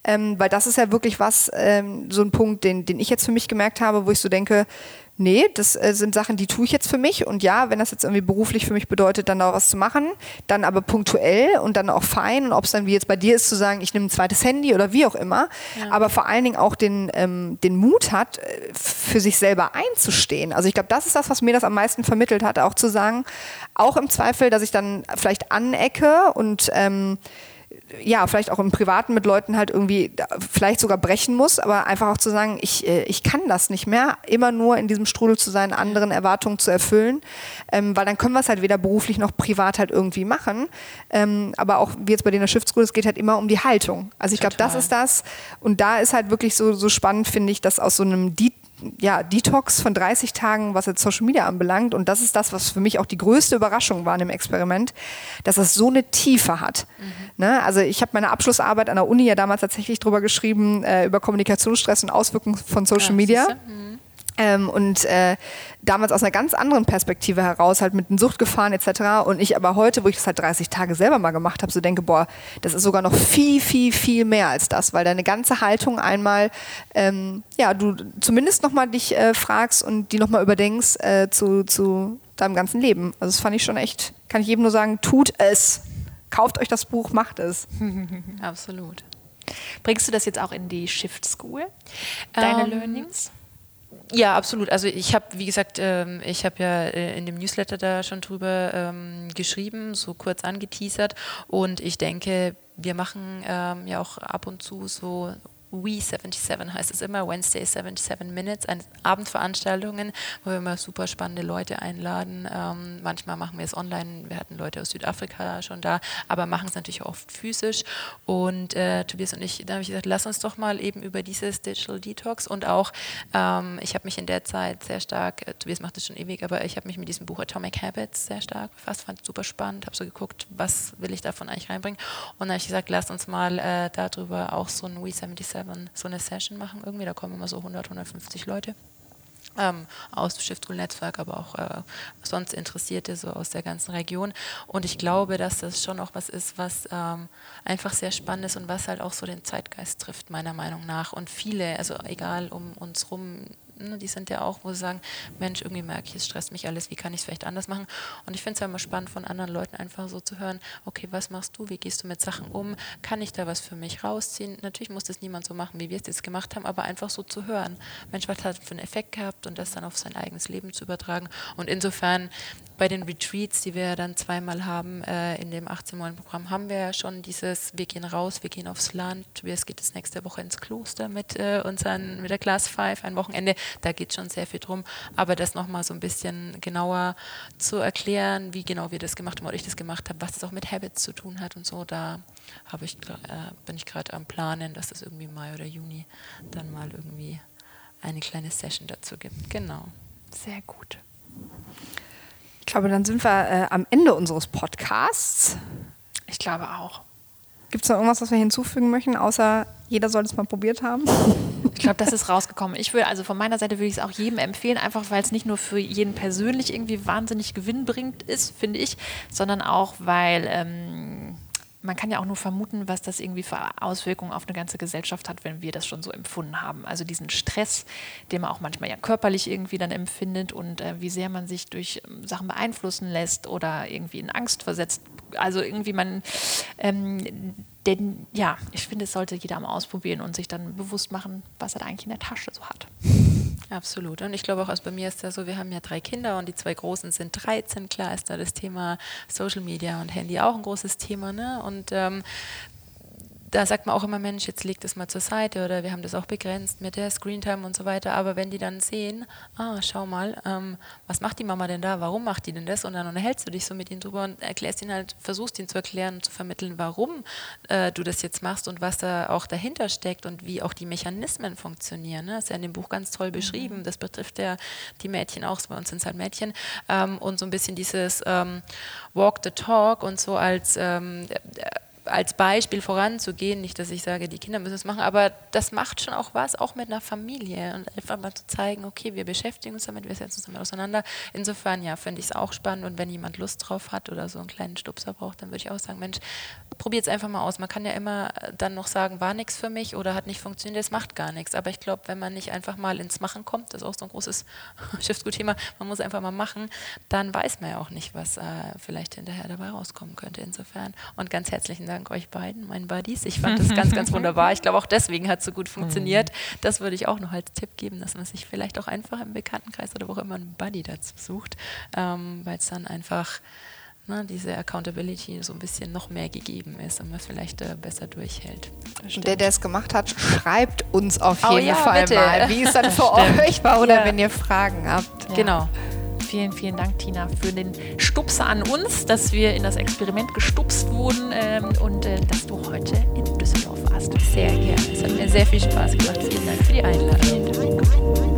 Ähm, weil das ist ja wirklich was, ähm, so ein Punkt, den, den ich jetzt für mich gemerkt habe, wo ich so denke, nee, das äh, sind Sachen, die tue ich jetzt für mich. Und ja, wenn das jetzt irgendwie beruflich für mich bedeutet, dann da was zu machen, dann aber punktuell und dann auch fein. Und ob es dann wie jetzt bei dir ist, zu sagen, ich nehme ein zweites Handy oder wie auch immer. Ja. Aber vor allen Dingen auch den, ähm, den Mut hat, äh, für sich selber einzustehen. Also ich glaube, das ist das, was mir das am meisten vermittelt hat, auch zu sagen, auch im Zweifel, dass ich dann vielleicht anecke und ähm, ja, vielleicht auch im Privaten mit Leuten halt irgendwie vielleicht sogar brechen muss, aber einfach auch zu sagen, ich, äh, ich kann das nicht mehr, immer nur in diesem Strudel zu sein, anderen Erwartungen zu erfüllen, ähm, weil dann können wir es halt weder beruflich noch privat halt irgendwie machen. Ähm, aber auch wie jetzt bei den Schiffsgruppe, es geht halt immer um die Haltung. Also ich glaube, das ist das. Und da ist halt wirklich so, so spannend, finde ich, dass aus so einem Deep ja, Detox von 30 Tagen, was jetzt Social Media anbelangt. Und das ist das, was für mich auch die größte Überraschung war in dem Experiment, dass es so eine Tiefe hat. Mhm. Ne? Also ich habe meine Abschlussarbeit an der Uni ja damals tatsächlich drüber geschrieben, äh, über Kommunikationsstress und Auswirkungen von Social ja, Media. Mhm. Ähm, und äh, damals aus einer ganz anderen Perspektive heraus, halt mit den Suchtgefahren etc. Und ich aber heute, wo ich das halt 30 Tage selber mal gemacht habe, so denke, boah, das ist sogar noch viel, viel, viel mehr als das, weil deine ganze Haltung einmal, ähm, ja, du zumindest nochmal dich äh, fragst und die nochmal überdenkst äh, zu, zu deinem ganzen Leben. Also das fand ich schon echt, kann ich jedem nur sagen, tut es. Kauft euch das Buch, macht es. Absolut. Bringst du das jetzt auch in die Shift School? Deine um, ähm, Learnings? Ja, absolut. Also ich habe, wie gesagt, ähm, ich habe ja äh, in dem Newsletter da schon drüber ähm, geschrieben, so kurz angeteasert. Und ich denke, wir machen ähm, ja auch ab und zu so We77 heißt es immer, Wednesday 77 Minutes, eine Abendveranstaltungen, wo wir immer super spannende Leute einladen. Ähm, manchmal machen wir es online, wir hatten Leute aus Südafrika schon da, aber machen es natürlich oft physisch. Und äh, Tobias und ich, da habe ich gesagt, lass uns doch mal eben über dieses Digital Detox und auch, ähm, ich habe mich in der Zeit sehr stark, äh, Tobias macht es schon ewig, aber ich habe mich mit diesem Buch Atomic Habits sehr stark befasst, fand es super spannend, habe so geguckt, was will ich davon eigentlich reinbringen. Und dann habe ich gesagt, lass uns mal äh, darüber auch so ein We77 Seven so eine Session machen. Irgendwie, da kommen immer so 100, 150 Leute. Ähm, aus dem Shift-Tool-Netzwerk, aber auch äh, sonst Interessierte so aus der ganzen Region. Und ich glaube, dass das schon auch was ist, was ähm, einfach sehr spannend ist und was halt auch so den Zeitgeist trifft, meiner Meinung nach. Und viele, also egal um uns rum, ne, die sind ja auch, wo sie sagen, Mensch, irgendwie merke ich, es stresst mich alles, wie kann ich es vielleicht anders machen? Und ich finde es ja immer spannend, von anderen Leuten einfach so zu hören, okay, was machst du, wie gehst du mit Sachen um, kann ich da was für mich rausziehen? Natürlich muss das niemand so machen, wie wir es jetzt gemacht haben, aber einfach so zu hören, Mensch, was hat für einen Effekt gehabt und das dann auf sein eigenes Leben zu übertragen. Und insofern bei den Retreats, die wir dann zweimal haben äh, in dem 18-Monat-Programm, haben wir ja schon dieses, wir gehen raus, wir gehen aufs Land, es geht jetzt nächste Woche ins Kloster mit, äh, unseren, mit der Class 5, ein Wochenende, da geht es schon sehr viel drum, aber das nochmal so ein bisschen genauer zu erklären, wie genau wir das gemacht haben oder ich das gemacht habe, was das auch mit Habits zu tun hat und so, da ich, äh, bin ich gerade am Planen, dass es irgendwie Mai oder Juni dann mal irgendwie eine kleine Session dazu gibt. Genau. Sehr gut. Ich glaube, dann sind wir äh, am Ende unseres Podcasts. Ich glaube auch. Gibt es noch irgendwas, was wir hinzufügen möchten, außer jeder soll es mal probiert haben? Ich glaube, das ist rausgekommen. Ich würde, also von meiner Seite würde ich es auch jedem empfehlen, einfach weil es nicht nur für jeden persönlich irgendwie wahnsinnig gewinnbringend ist, finde ich, sondern auch, weil ähm, man kann ja auch nur vermuten, was das irgendwie für Auswirkungen auf eine ganze Gesellschaft hat, wenn wir das schon so empfunden haben. Also diesen Stress, den man auch manchmal ja körperlich irgendwie dann empfindet und äh, wie sehr man sich durch ähm, Sachen beeinflussen lässt oder irgendwie in Angst versetzt. Also irgendwie man, ähm, denn ja, ich finde, es sollte jeder mal ausprobieren und sich dann bewusst machen, was er da eigentlich in der Tasche so hat. Absolut. Und ich glaube auch, also bei mir ist ja so, wir haben ja drei Kinder und die zwei Großen sind 13. Klar ist da das Thema Social Media und Handy auch ein großes Thema. Ne? Und ähm, da sagt man auch immer, Mensch, jetzt leg das mal zur Seite oder wir haben das auch begrenzt mit der Screentime und so weiter. Aber wenn die dann sehen, ah, schau mal, ähm, was macht die Mama denn da? Warum macht die denn das? Und dann unterhältst du dich so mit ihnen drüber und erklärst ihnen halt, versuchst ihnen zu erklären und zu vermitteln, warum äh, du das jetzt machst und was da auch dahinter steckt und wie auch die Mechanismen funktionieren. Ne? Das ist ja in dem Buch ganz toll beschrieben. Mhm. Das betrifft ja die Mädchen auch, bei uns sind es halt Mädchen. Ähm, und so ein bisschen dieses ähm, Walk the Talk und so als ähm, als Beispiel voranzugehen. Nicht, dass ich sage, die Kinder müssen es machen, aber das macht schon auch was, auch mit einer Familie. Und einfach mal zu zeigen, okay, wir beschäftigen uns damit, wir setzen uns damit auseinander. Insofern, ja, finde ich es auch spannend. Und wenn jemand Lust drauf hat oder so einen kleinen Stupser braucht, dann würde ich auch sagen, Mensch, probiert es einfach mal aus. Man kann ja immer dann noch sagen, war nichts für mich oder hat nicht funktioniert, es macht gar nichts. Aber ich glaube, wenn man nicht einfach mal ins Machen kommt, das ist auch so ein großes Schiffsgutthema, man muss einfach mal machen, dann weiß man ja auch nicht, was äh, vielleicht hinterher dabei rauskommen könnte. Insofern. Und ganz herzlichen Dank Dank euch beiden, meinen Buddies. Ich fand das ganz, ganz wunderbar. Ich glaube, auch deswegen hat es so gut funktioniert. Mhm. Das würde ich auch noch als Tipp geben, dass man sich vielleicht auch einfach im Bekanntenkreis oder wo auch immer einen Buddy dazu sucht, ähm, weil es dann einfach ne, diese Accountability so ein bisschen noch mehr gegeben ist und man vielleicht äh, besser durchhält. Und der, der es gemacht hat, schreibt uns auf oh jeden ja, Fall bitte. mal, wie es dann für euch war oder ja. wenn ihr Fragen habt. Ja. Genau vielen, vielen Dank, Tina, für den Stupser an uns, dass wir in das Experiment gestupst wurden ähm, und äh, dass du heute in Düsseldorf warst. Sehr gerne. Es hat mir sehr viel Spaß gemacht. Vielen Dank für die Einladung.